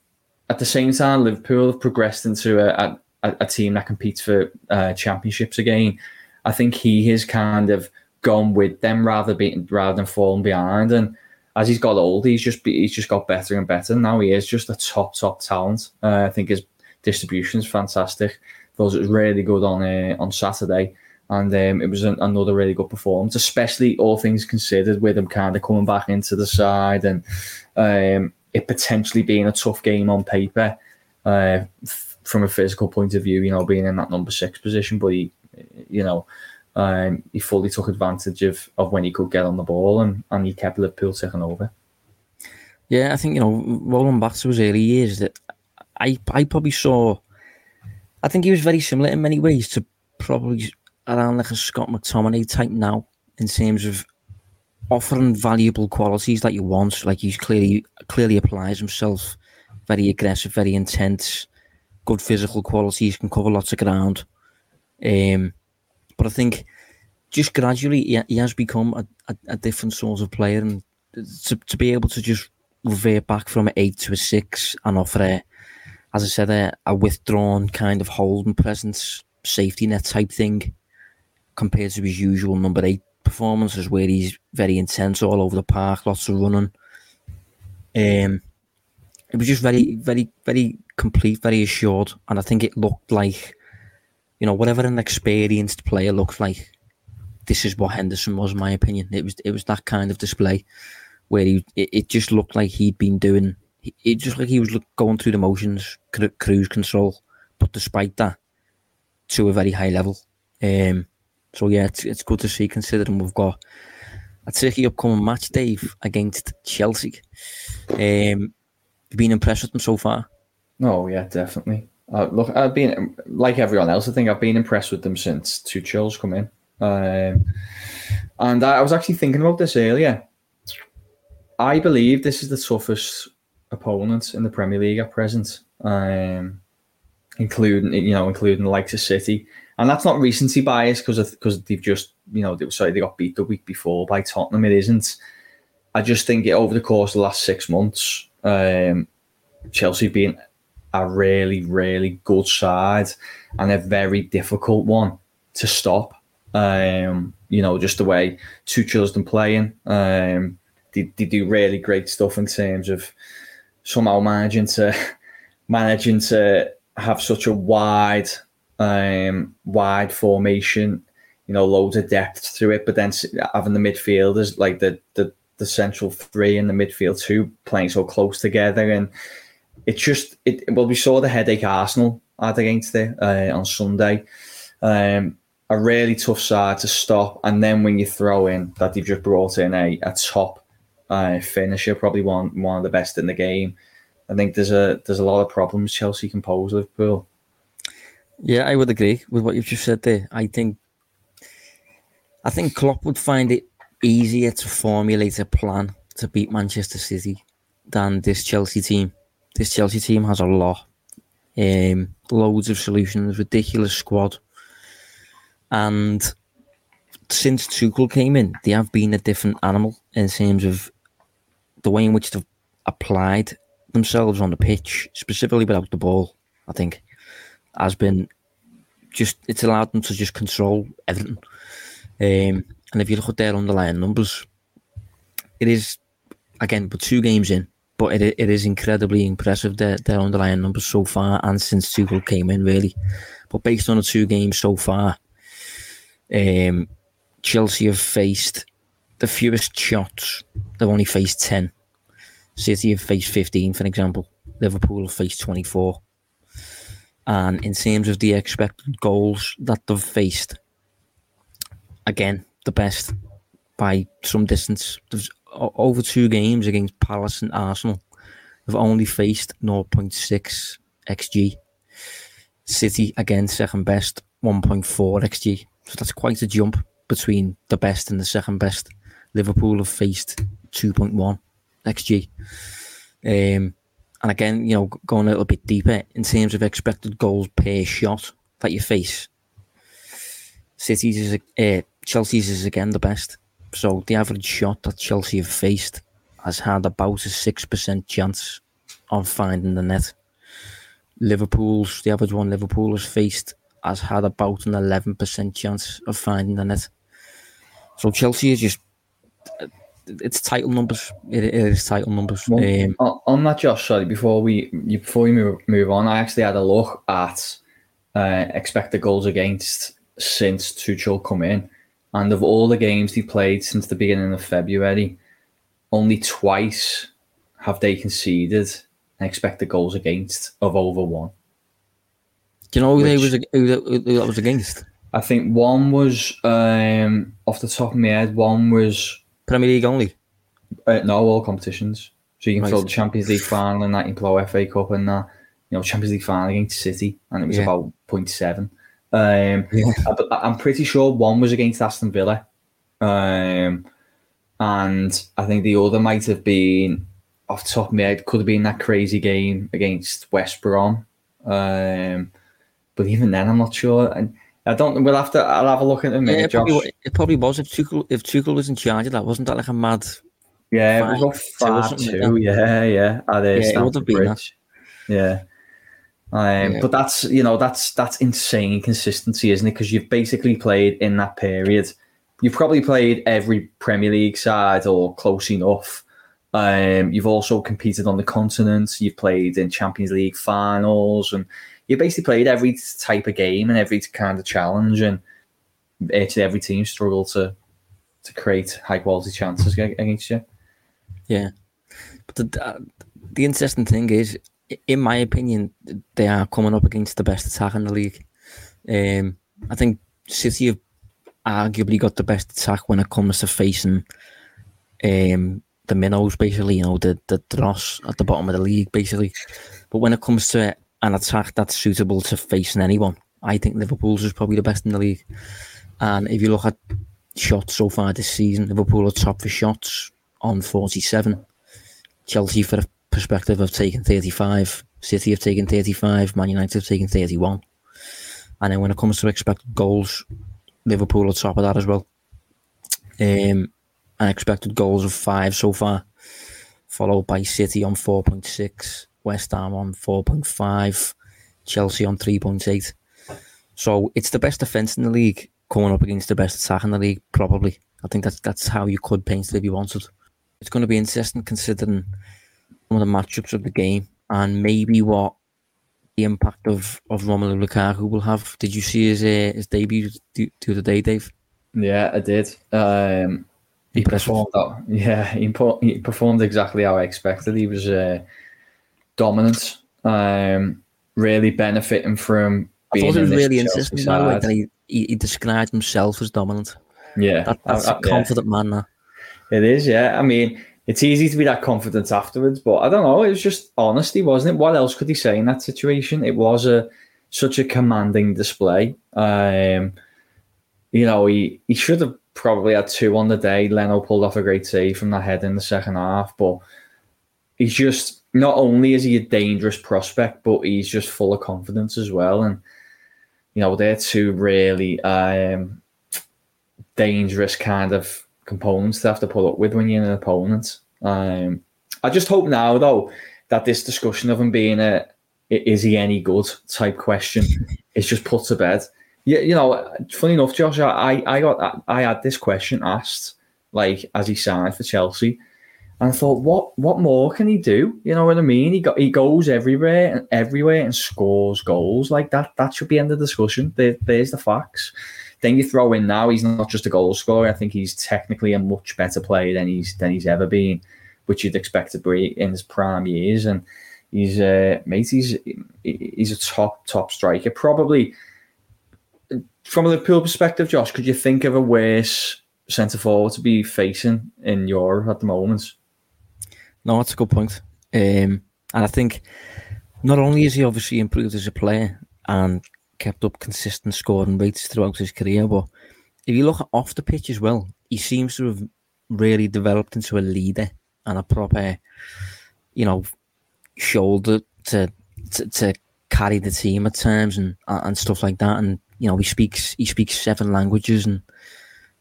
[SPEAKER 3] at the same time Liverpool have progressed into a, a, a team that competes for uh, championships again. I think he has kind of gone with them rather being rather than falling behind. And as he's got older, he's just he's just got better and better. Now he is just a top top talent. Uh, I think his distribution is fantastic. Thought it was really good on uh, on Saturday, and um, it was an, another really good performance, especially all things considered, with him kind of coming back into the side and um, it potentially being a tough game on paper uh, f- from a physical point of view. You know, being in that number six position, but he, you know. Um, he fully took advantage of, of when he could get on the ball and, and he kept Liverpool taking over.
[SPEAKER 2] Yeah, I think, you know, rolling back to his early years, that I I probably saw. I think he was very similar in many ways to probably around like a Scott McTominay type now in terms of offering valuable qualities that you want. Like he's clearly clearly applies himself, very aggressive, very intense, good physical qualities, can cover lots of ground. Um, but I think just gradually he, he has become a, a, a, different sort of player, and to, to be able to just revert back from an eight to a six and offer a as I said, a, a withdrawn kind of holding presence, safety net type thing, compared to his usual number eight performances, where he's very intense all over the park, lots of running. Um, it was just very, very, very complete, very assured, and I think it looked like, you know, whatever an experienced player looks like. This is what Henderson was, in my opinion. It was, it was that kind of display where he, it, it just looked like he'd been doing it just like he was going through the motions, cruise control, but despite that, to a very high level. Um, so yeah, it's, it's good to see considering we've got a tricky upcoming match, Dave, against Chelsea. Um, you been impressed with them so far?
[SPEAKER 3] Oh yeah, definitely. Uh, look, I've been like everyone else. I think I've been impressed with them since Tuchel's come in. Um, and I was actually thinking about this earlier. I believe this is the toughest opponents in the Premier League at present, um, including you know including the likes of City, and that's not recency bias because because they've just you know they, sorry they got beat the week before by Tottenham. It isn't. I just think it, over the course of the last six months, um, Chelsea being a really really good side and a very difficult one to stop. Um, you know, just the way Tuchel's been playing. Um, they, they do really great stuff in terms of somehow managing to *laughs* managing to have such a wide um, wide formation, you know, loads of depth through it, but then having the midfielders like the the the central three and the midfield two playing so close together, and it's just it. Well, we saw the headache Arsenal had against it uh, on Sunday. Um, a really tough side to stop, and then when you throw in that they've just brought in a, a top uh, finisher, probably one one of the best in the game. I think there's a there's a lot of problems Chelsea can pose Liverpool.
[SPEAKER 2] Yeah, I would agree with what you've just said there. I think I think Klopp would find it easier to formulate a plan to beat Manchester City than this Chelsea team. This Chelsea team has a lot, um, loads of solutions, ridiculous squad, and since Tuchel came in, they have been a different animal in terms of the way in which they've applied themselves on the pitch, specifically without the ball, I think, has been just it's allowed them to just control everything. Um, and if you look at their underlying numbers, it is again, but two games in, but it it is incredibly impressive their their underlying numbers so far and since Tuchel came in really. But based on the two games so far, um, Chelsea have faced the fewest shots. They've only faced 10. City have faced 15, for example. Liverpool have faced 24. And in terms of the expected goals that they've faced, again, the best by some distance. There's over two games against Palace and Arsenal. They've only faced 0.6 xg. City again second best 1.4 xg. So that's quite a jump between the best and the second best. Liverpool have faced 2.1 xg. Um, and again, you know, going a little bit deeper in terms of expected goals per shot that you face. City's is uh, Chelsea's is again the best. So the average shot that Chelsea have faced has had about a six percent chance of finding the net. Liverpool's the average one Liverpool has faced has had about an eleven percent chance of finding the net. So Chelsea is just it's title numbers. It, it is title numbers.
[SPEAKER 3] Well, um, on that, Josh. Sorry, before we before we move, move on, I actually had a look at uh, expected goals against since Tuchel come in, and of all the games he played since the beginning of February, only twice have they conceded expected goals against of over one.
[SPEAKER 2] Do you know who, Which, was, who, who that was against?
[SPEAKER 3] I think one was um, off the top of my head. One was
[SPEAKER 2] Premier League only.
[SPEAKER 3] Uh, no, all competitions. So you can right. throw the Champions League final and that, you can throw FA Cup and that. You know, Champions League final against City, and it was yeah. about 0.7. Um, yeah. I, am pretty sure one was against Aston Villa, um, and I think the other might have been off the top of my head. Could have been that crazy game against West Brom, um, but even then, I'm not sure. And I don't. We'll have to. I'll have a look at the minute, yeah,
[SPEAKER 2] it, probably, it probably was if Tuchel if Tuchel was in charge of that. Wasn't that like a mad?
[SPEAKER 3] Yeah, it was five two. Yeah, yeah. At uh, yeah, it would have been that. Yeah. Um, yeah. But that's you know that's that's insane consistency, isn't it? Because you've basically played in that period. You've probably played every Premier League side or close enough. Um, you've also competed on the continent. You've played in Champions League finals, and you basically played every type of game and every kind of challenge, and actually every team struggled to to create high quality chances against you.
[SPEAKER 2] Yeah, but the uh, the interesting thing is in my opinion, they are coming up against the best attack in the league. Um, I think City have arguably got the best attack when it comes to facing um, the minnows, basically, you know, the, the dross at the bottom of the league, basically. But when it comes to an attack that's suitable to facing anyone, I think Liverpool's is probably the best in the league. And if you look at shots so far this season, Liverpool are top for shots on 47. Chelsea for a perspective have taken 35, City have taken 35, Man United have taken 31. And then when it comes to expected goals, Liverpool are top of that as well. Um, and expected goals of five so far, followed by City on 4.6, West Ham on 4.5, Chelsea on 3.8. So it's the best defence in the league coming up against the best attack in the league, probably. I think that's that's how you could paint it if you wanted. It's going to be interesting considering some of the matchups of the game and maybe what the impact of, of Romelu Lukaku will have. Did you see his uh, his debut to the other day, Dave?
[SPEAKER 3] Yeah, I did. Um, he performed. Yeah, he, he, performed exactly how I expected. He was uh, dominant, um, really benefiting from.
[SPEAKER 2] I thought it was really interesting by the way that he, he, he, described himself as dominant.
[SPEAKER 3] Yeah,
[SPEAKER 2] that, that's I, I, a confident yeah. man. Now.
[SPEAKER 3] It is, yeah. I mean, it's easy to be that confident afterwards, but I don't know. It was just honesty, wasn't it? What else could he say in that situation? It was a such a commanding display. Um, you know, he, he should have probably had two on the day. Leno pulled off a great save from that head in the second half, but he's just not only is he a dangerous prospect, but he's just full of confidence as well. And you know, they're two really um, dangerous kind of components to have to put up with when you're an opponent. Um, I just hope now, though, that this discussion of him being a is he any good type question is just put to bed. Yeah, you know, funny enough, Josh, I I got I had this question asked like as he signed for Chelsea, and I thought, what what more can he do? You know what I mean? He got he goes everywhere and everywhere and scores goals like that. That should be end of discussion. There, there's the facts. Then you throw in now he's not just a goal scorer. I think he's technically a much better player than he's than he's ever been, which you'd expect to be in his prime years. And he's uh, mate, he's he's a top top striker. Probably from a Liverpool perspective, Josh, could you think of a worse centre forward to be facing in Europe at the moment?
[SPEAKER 2] No, that's a good point. Um, and I think not only has he obviously improved as a player and kept up consistent scoring rates throughout his career, but if you look off the pitch as well, he seems to have really developed into a leader and a proper, you know, shoulder to to, to carry the team at times and and stuff like that. And you know, he speaks he speaks seven languages, and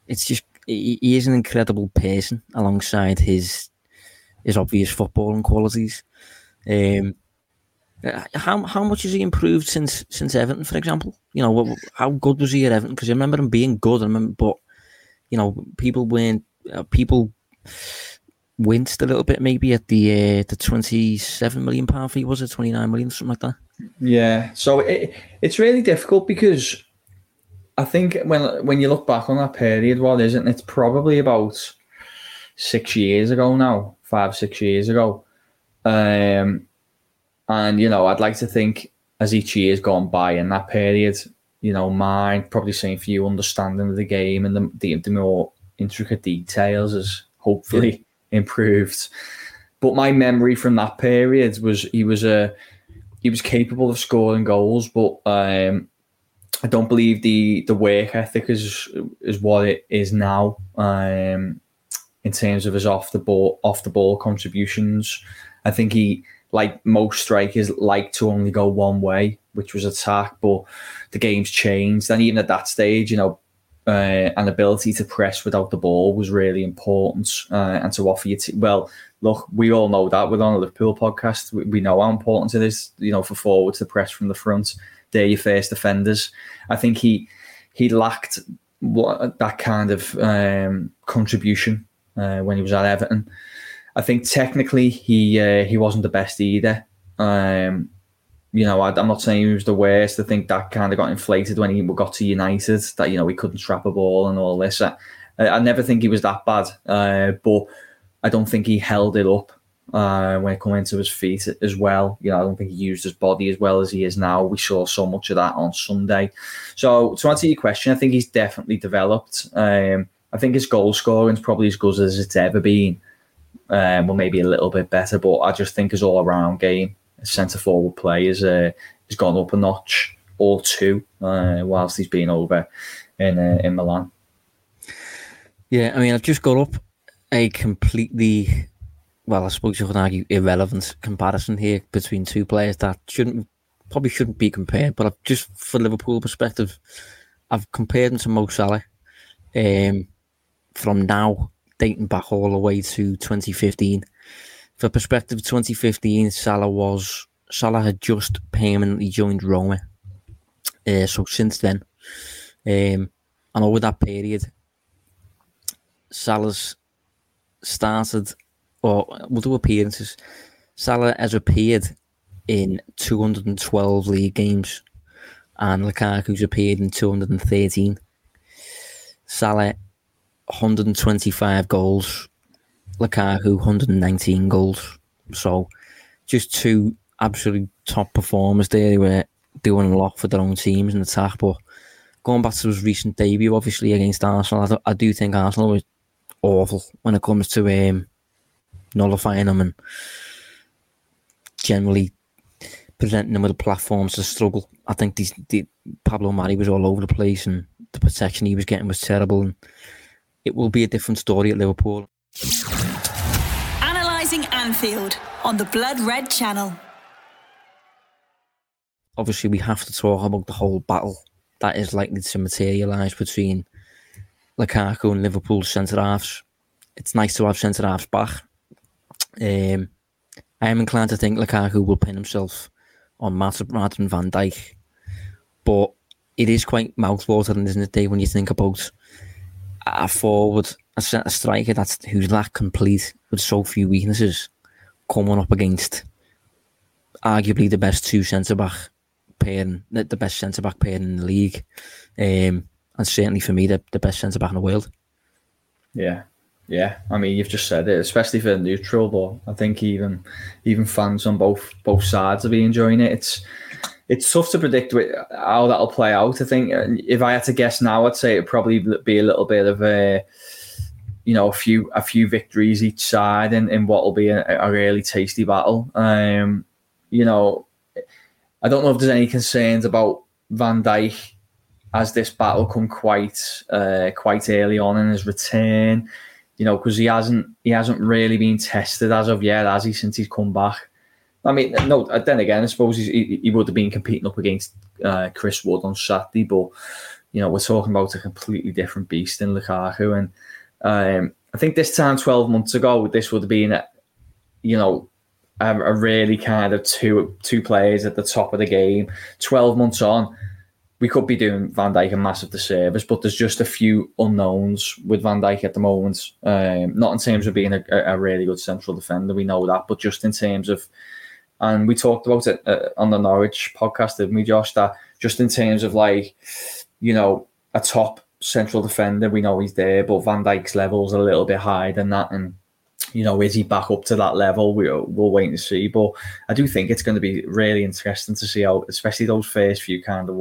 [SPEAKER 2] it's just he, he is an incredible person alongside his his obvious footballing qualities. Um, how how much has he improved since since Everton, for example? You know, how good was he at Everton? Because I remember him being good. I remember, but you know, people weren't uh, people winced a little bit maybe at the uh, the twenty seven million pound fee. Was it twenty nine million something like that?
[SPEAKER 3] Yeah. So it, it's really difficult because I think when when you look back on that period, what isn't it's probably about six years ago now, five six years ago. Um, and you know, I'd like to think as each year's gone by in that period, you know, mine probably saying for you understanding of the game and the the, the more intricate details has hopefully yeah. improved. But my memory from that period was he was a he was capable of scoring goals, but um, I don't believe the the work ethic is is what it is now. Um, in terms of his off the ball off the ball contributions, I think he like most strikers like to only go one way, which was attack. But the game's changed, and even at that stage, you know, uh, an ability to press without the ball was really important, uh, and to offer you. Well, look, we all know that. We're on a Liverpool podcast. We, we know how important it is, you know, for forwards to press from the front. They're your first defenders. I think he he lacked what that kind of um, contribution uh, when he was at Everton. I think technically he uh, he wasn't the best either. Um, you know, I, am not saying he was the worst. I think that kind of got inflated when he got to United. That you know he couldn't trap a ball and all this. I, I never think he was that bad, uh, but I don't think he held it up uh, when it came into his feet as well. You know, I don't think he used his body as well as he is now. We saw so much of that on Sunday. So to answer your question, I think he's definitely developed. Um, I think his goal scoring is probably as good as it's ever been. Um, well, maybe a little bit better, but I just think his all around game, centre forward play, is uh, has gone up a notch or two uh, whilst he's been over in uh, in Milan.
[SPEAKER 2] Yeah, I mean, I've just got up a completely, well, I suppose you could argue irrelevant comparison here between two players that shouldn't probably shouldn't be compared. But I've just for Liverpool perspective, I've compared him to Mo Salah. Um, from now dating back all the way to 2015. For perspective, 2015, Salah was Salah had just permanently joined Roma. Uh, so since then, um, and over that period, Salah's started, or we'll do appearances. Salah has appeared in 212 league games, and Lukaku's appeared in 213. Salah 125 goals, Lukaku 119 goals. So just two absolute top performers there who were doing a lot for their own teams in attack. But going back to his recent debut, obviously against Arsenal, I, do, I do think Arsenal was awful when it comes to um, nullifying them and generally presenting them with the platforms to struggle. I think these, the, Pablo Mari was all over the place and the protection he was getting was terrible. And it will be a different story at Liverpool.
[SPEAKER 1] Analysing Anfield on the Blood Red Channel.
[SPEAKER 2] Obviously, we have to talk about the whole battle that is likely to materialise between Lukaku and Liverpool centre halves. It's nice to have centre halves back. Um, I am inclined to think Lukaku will pin himself on than Van Dijk, but it is quite mouthwatering, isn't it, Dave, when you think about a forward, a, a striker that's who's that complete with so few weaknesses, coming up against arguably the best two centre back pairing, the best centre back pairing in the league, um, and certainly for me the, the best centre back in the world.
[SPEAKER 3] Yeah, Yeah, I mean you've just said it, especially for neutral, but I think even even fans on both both sides will be enjoying it. It's it's tough to predict how that'll play out. I think if I had to guess now, I'd say it'd probably be a little bit of a you know a few a few victories each side in, in what will be a, a really tasty battle. Um, you know, I don't know if there's any concerns about Van Dijk as this battle come quite uh, quite early on in his return. You know, because he hasn't he hasn't really been tested as of yet, has he? Since he's come back. I mean, no. Then again, I suppose he, he would have been competing up against uh, Chris Wood on Saturday, but you know, we're talking about a completely different beast in Lukaku, and um, I think this time twelve months ago, this would have been, you know, a, a really kind of two two players at the top of the game. Twelve months on, we could be doing Van Dijk a massive disservice, but there's just a few unknowns with Van Dijk at the moment. Um, not in terms of being a, a, really good central defender, we know that, but just in terms of, and we talked about it uh, on the Norwich podcast, didn't we, Josh? That just in terms of like, you know, a top central defender, we know he's there, but Van Dijk's level's a little bit higher than that, and you know, is he back up to that level? We'll, we'll wait and see. But I do think it's going to be really interesting to see how, especially those first few kind of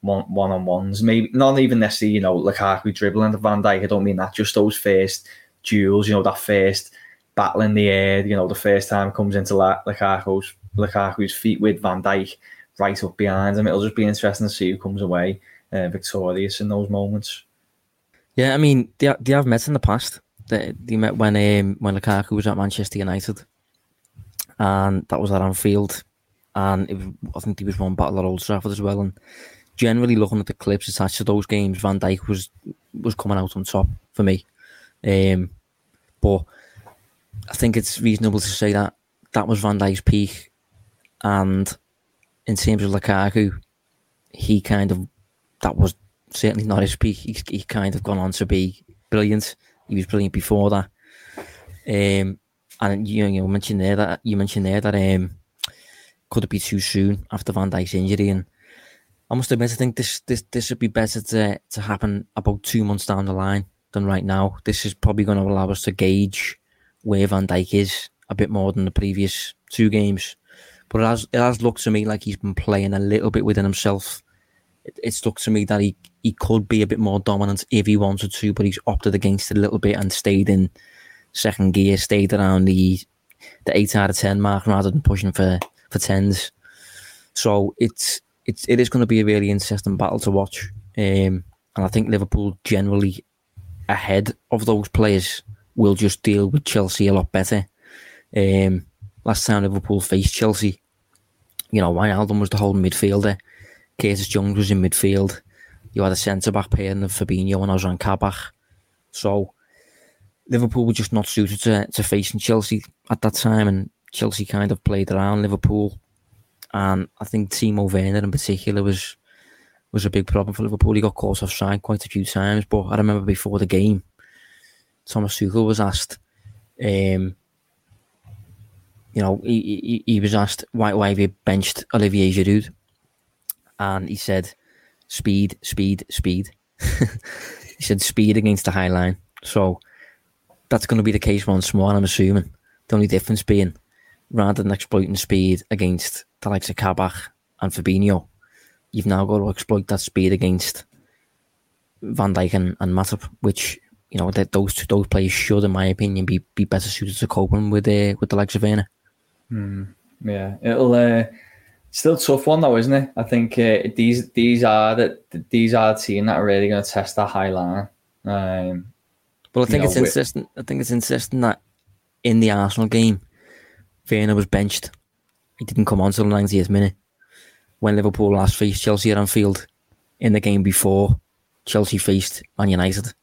[SPEAKER 3] one on ones. Maybe not even necessarily, you know, Lukaku dribbling the Van Dijk. I don't mean that. Just those first duels, you know, that first battle in the air. You know, the first time comes into Lukaku's Lukaku's feet with Van Dijk right up behind him. It'll just be interesting to see who comes away uh, victorious in those moments.
[SPEAKER 2] Yeah, I mean, they they have met in the past. They, they met when um, when Lukaku was at Manchester United, and that was at Anfield. And it, I think there was one battle at Old Trafford as well, and generally looking at the clips attached to those games, Van Dijk was was coming out on top for me. Um, but I think it's reasonable to say that that was Van Dijk's peak, and in terms of Lukaku, he kind of that was certainly not his peak. He's he kind of gone on to be brilliant. He was brilliant before that. Um, and you, you mentioned there that you mentioned there that um, could it be too soon after Van Dijk's injury and I must admit, I think this this this would be better to to happen about two months down the line than right now. This is probably going to allow us to gauge where Van Dijk is a bit more than the previous two games. But it has it has looked to me like he's been playing a little bit within himself. It, it's looked to me that he he could be a bit more dominant if he wanted to, but he's opted against it a little bit and stayed in second gear, stayed around the the eight out of ten mark rather than pushing for for tens. So it's it's it is going to be a really interesting battle to watch. Um, and I think Liverpool generally ahead of those players will just deal with Chelsea a lot better. Um, last time Liverpool faced Chelsea, you know, Wijnaldum was the whole midfielder. Curtis Jones was in midfield. You had a centre back pairing of Fabinho and Ozan Kabak. So Liverpool were just not suited to, to facing Chelsea at that time, and Chelsea kind of played around Liverpool and I think Timo Werner in particular was was a big problem for Liverpool. He got caught offside quite a few times, but I remember before the game, Thomas Tuchel was asked, um, you know, he, he, he was asked why why have you benched Olivier Giroud, and he said, speed, speed, speed. *laughs* he said speed against the high line. So that's going to be the case once more. I'm assuming the only difference being rather than exploiting speed against the likes of Kabak and Fabinho, you've now got to exploit that speed against Van Dijk and, and Matip, which you know that those two, those players should, in my opinion, be, be better suited to coping with uh, with the likes of Werner.
[SPEAKER 3] Mm, yeah, it'll uh, still tough one though, isn't it? I think uh, these these are the these are the team that are really going to test that high line. Um,
[SPEAKER 2] but I think it's know, insistent. I think it's insistent that in the Arsenal game, Werner was benched. He didn't come on until the 90th minute. When Liverpool last faced Chelsea at Anfield in the game before Chelsea faced Man United,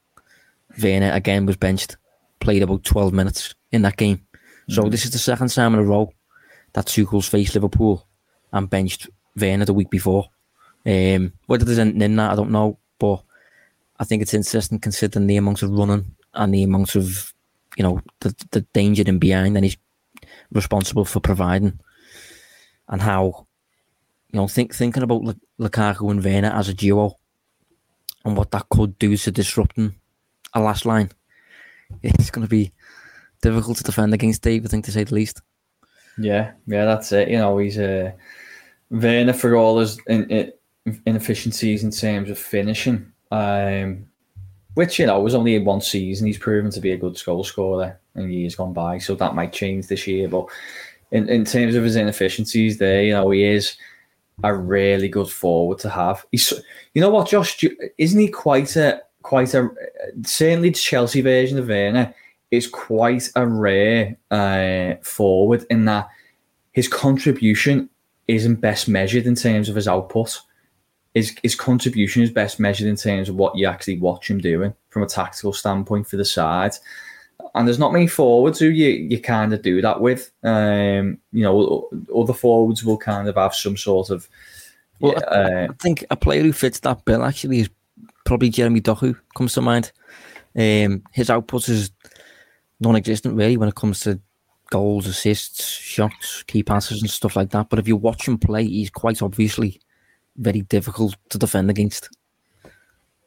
[SPEAKER 2] Werner again was benched, played about 12 minutes in that game. So mm this is the second time in a row that Tuchel's faced Liverpool and benched Werner the week before. Um, whether there's anything in that, I don't know, but I think it's interesting considering the amounts of running and the amounts of, you know, the, the danger in behind and he's responsible for providing, and how you know think thinking about Lukaku and Werner as a duo, and what that could do to disrupting a last line. it's going to be difficult to defend against Dave, I think, to say the least.
[SPEAKER 3] Yeah, yeah, that's it. You know, he's a uh, Werner for all his in, in, inefficiencies in terms of finishing, um, which you know was only in one season. He's proven to be a good goal scorer in years gone by, so that might change this year. But in, in terms of his inefficiencies, there, you know, he is a really good forward to have. He's, you know what, Josh, isn't he quite a quite a certainly the Chelsea version of Werner is quite a rare uh, forward in that his contribution isn't best measured in terms of his output. His, his contribution is best measured in terms of what you actually watch him doing from a tactical standpoint for the side. And there's not many forwards who you, you kind of do that with. Um, you know, other forwards will kind of have some sort of.
[SPEAKER 2] Well, uh, I think a player who fits that bill actually is probably Jeremy Doku comes to mind. Um, his output is non-existent really when it comes to goals, assists, shots, key passes, and stuff like that. But if you watch him play, he's quite obviously very difficult to defend against.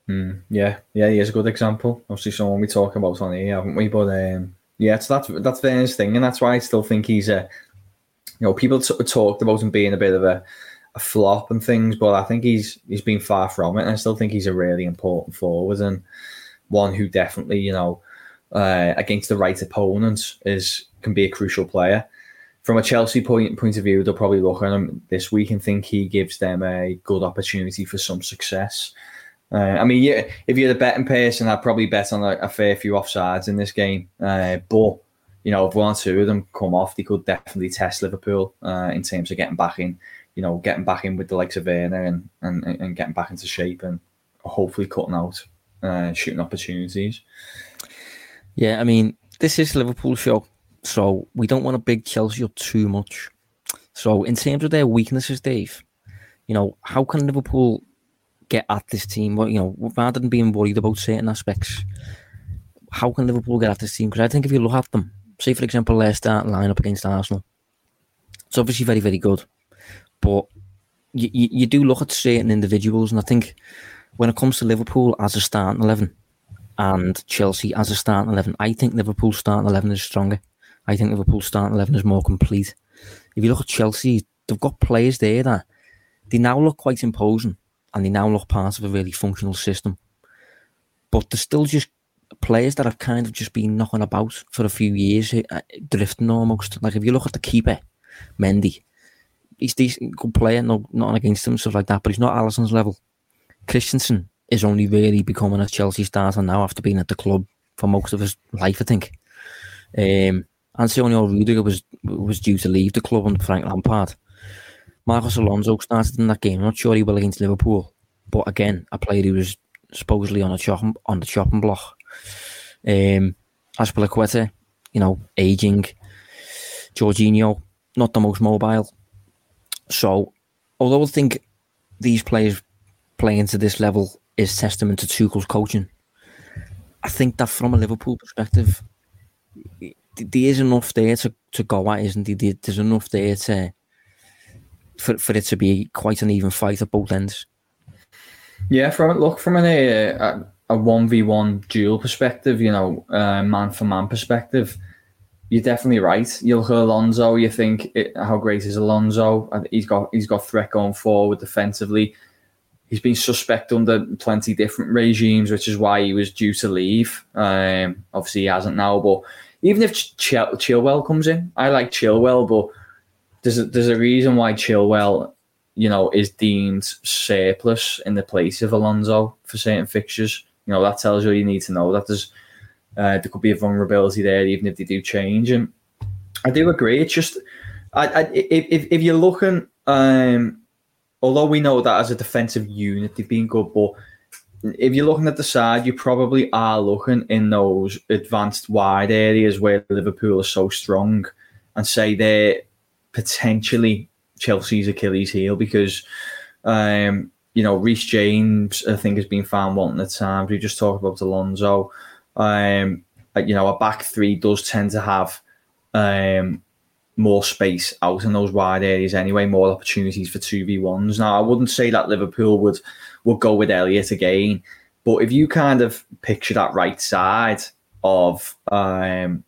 [SPEAKER 3] Mm, yeah, yeah, he is a good example. Obviously, someone we talk about on here, haven't we? But um, yeah, so that's that's Werner's thing, and that's why I still think he's a. You know, people t- talked about him being a bit of a, a flop and things, but I think he's he's been far from it, and I still think he's a really important forward and one who definitely, you know, uh, against the right opponents is can be a crucial player. From a Chelsea point point of view, they'll probably look at him this week and think he gives them a good opportunity for some success. Uh, I mean, yeah, if you're the betting person, I'd probably bet on a, a fair few offsides in this game. Uh, but you know, if one or two of them come off, they could definitely test Liverpool uh, in terms of getting back in. You know, getting back in with the likes of Werner and and, and getting back into shape and hopefully cutting out uh, shooting opportunities.
[SPEAKER 2] Yeah, I mean, this is Liverpool show, so we don't want to big Chelsea up too much. So, in terms of their weaknesses, Dave, you know, how can Liverpool get at this team? Well, you know, rather than being worried about certain aspects, how can Liverpool get at this team? Because I think if you look at them, say for example, their start line up against Arsenal, it's obviously very, very good, but you, you, you do look at certain individuals, and I think when it comes to Liverpool as a starting eleven and Chelsea as a starting 11. I think Liverpool's starting 11 is stronger. I think Liverpool's starting 11 is more complete. If you look at Chelsea, they've got players there that they now look quite imposing and they now look part of a really functional system. But they're still just players that have kind of just been knocking about for a few years, uh, drifting almost. Like if you look at the keeper, Mendy, he's decent, good player, no, not against him, stuff like that, but he's not Alisson's level. Christensen, is only really becoming a Chelsea starter now after being at the club for most of his life, I think. Um, Antonio Rudiger was was due to leave the club under Frank Lampard. Marcos Alonso started in that game. I'm not sure he will against Liverpool, but again, a player who was supposedly on a chopping on the chopping block. Um, Azpilicueta, you know, aging. Jorginho, not the most mobile. So, although I think these players playing to this level is testament to Tuchel's coaching. I think that from a Liverpool perspective, there is enough there to, to go at, isn't there? There's enough there to for, for it to be quite an even fight at both ends.
[SPEAKER 3] Yeah, from look from an, a a one v one duel perspective, you know, uh, man for man perspective, you're definitely right. You look at Alonso, you think it, how great is Alonso? He's got he's got threat going forward defensively he's been suspect under plenty different regimes, which is why he was due to leave. Um, obviously, he hasn't now. But even if Ch- Chilwell comes in, I like Chilwell, but there's a, there's a reason why Chilwell, you know, is deemed surplus in the place of Alonso for certain fixtures. You know, that tells you you need to know that there's uh, there could be a vulnerability there, even if they do change. And I do agree. It's just, I, I if if you're looking. Um, although we know that as a defensive unit they've been good, but if you're looking at the side, you probably are looking in those advanced wide areas where Liverpool are so strong, and say they're potentially Chelsea's Achilles heel because. Um, you know, Reece James, I think, has been found wanting at times. We just talked about Alonso. Um, you know, a back three does tend to have um, more space out in those wide areas anyway, more opportunities for 2v1s. Now, I wouldn't say that Liverpool would, would go with Elliott again, but if you kind of picture that right side, of um,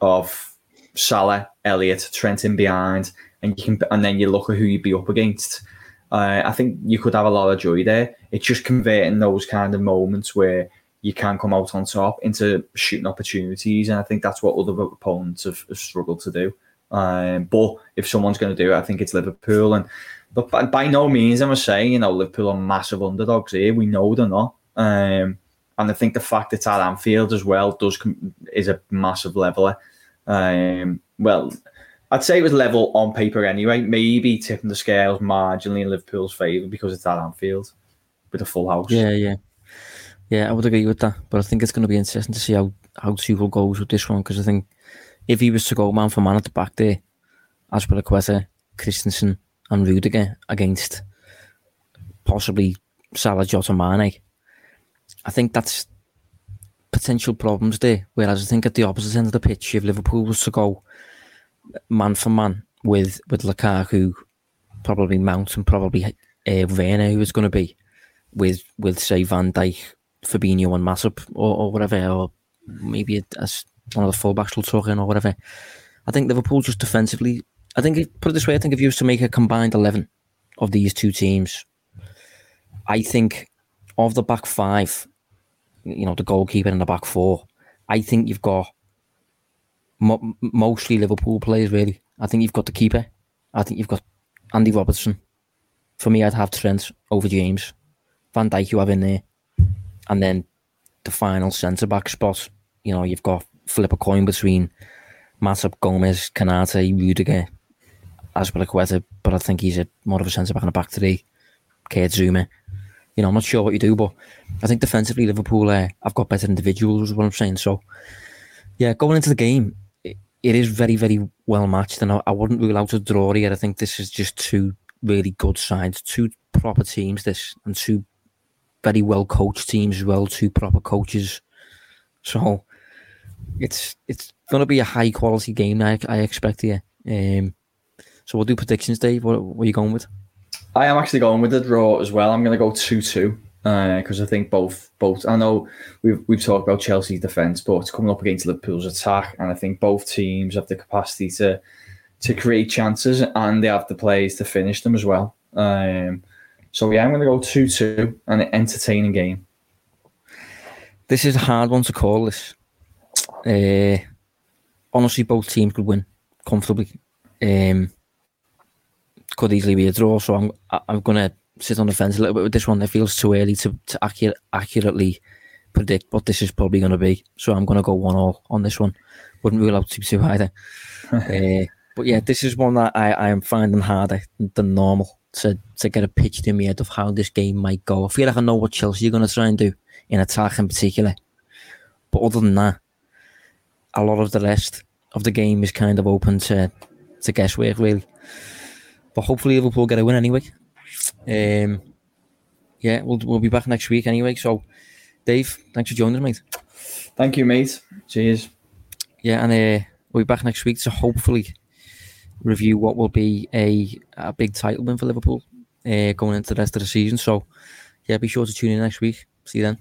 [SPEAKER 3] of Salah, Elliott, Trent Trenton behind, and you can and then you look at who you'd be up against. Uh, I think you could have a lot of joy there. It's just converting those kind of moments where you can come out on top into shooting opportunities, and I think that's what other opponents have, have struggled to do. Um, but if someone's going to do it, I think it's Liverpool. And but by, by, no means am I saying you know Liverpool are massive underdogs here. We know they're not. Um, and I think the fact it's at Anfield as well does is a massive leveler. Um, well, I'd say it was level on paper anyway. Maybe tipping the scales marginally in Liverpool's favour because it's at Anfield with a full house.
[SPEAKER 2] Yeah, yeah, yeah. I would agree with that, but I think it's going to be interesting to see how how Tuchel goes with this one because I think if he was to go man for man at the back there, Azpilicueta, Christensen, and Rudiger against possibly Salah, Jota, Mane, I think that's potential problems there. Whereas I think at the opposite end of the pitch, if Liverpool was to go man for man with with Lukaku, probably Mount, and probably uh, Werner, who is going to be with with say Van Dijk, Fabinho, and Matip, or, or whatever, or maybe as one of the fullbacks will talk in or whatever. I think Liverpool just defensively. I think put it this way, I think if you was to make a combined eleven of these two teams, I think of the back five, you know, the goalkeeper and the back four, I think you've got mo- mostly Liverpool players. Really, I think you've got the keeper. I think you've got Andy Robertson. For me, I'd have Trent over James, Van Dijk. You have in there, and then the final centre back spot. You know, you've got flip a coin between Matip, Gomez, Konaté, Rudiger, Azpilicueta, but I think he's a more of a centre back in a back three. Kurt Zouma. You know, I'm not sure what you do, but I think defensively Liverpool uh, have got better individuals. Is what I'm saying. So, yeah, going into the game, it, it is very, very well matched, and I, I wouldn't rule out a draw here. I think this is just two really good sides, two proper teams. This and two very well coached teams as well, two proper coaches. So it's it's going to be a high quality game. I, I expect here. Um, so we'll do predictions, Dave. What, what are you going with?
[SPEAKER 3] I am actually going with the draw as well. I'm going to go two two because uh, I think both both. I know we've we've talked about Chelsea's defense, but it's coming up against Liverpool's attack, and I think both teams have the capacity to to create chances, and they have the players to finish them as well. Um, so yeah, I'm going to go two two, and an entertaining game.
[SPEAKER 2] This is a hard one to call. This uh, honestly, both teams could win comfortably. Um, could easily be a draw. So I'm I'm gonna sit on the fence a little bit with this one. It feels too early to to accurate, accurately predict what this is probably going to be. So I'm going to go one all on this one. Wouldn't rule out two two either. uh, *laughs* but yeah, this is one that I, I am finding harder than normal to to get a picture in my head of how this game might go. I feel like I know what Chelsea are going to try and do in attack in particular. But other than that, a lot of the rest of the game is kind of open to to guesswork, really. But hopefully Liverpool get a win anyway. Um, yeah, we'll we'll be back next week anyway. So, Dave, thanks for joining us, mate.
[SPEAKER 3] Thank you, mate. Cheers.
[SPEAKER 2] Yeah, and uh, we'll be back next week to hopefully review what will be a a big title win for Liverpool uh, going into the rest of the season. So, yeah, be sure to tune in next week. See you then.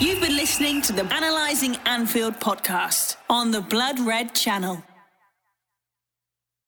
[SPEAKER 1] You've been listening to the Analyzing Anfield podcast on the Blood Red channel.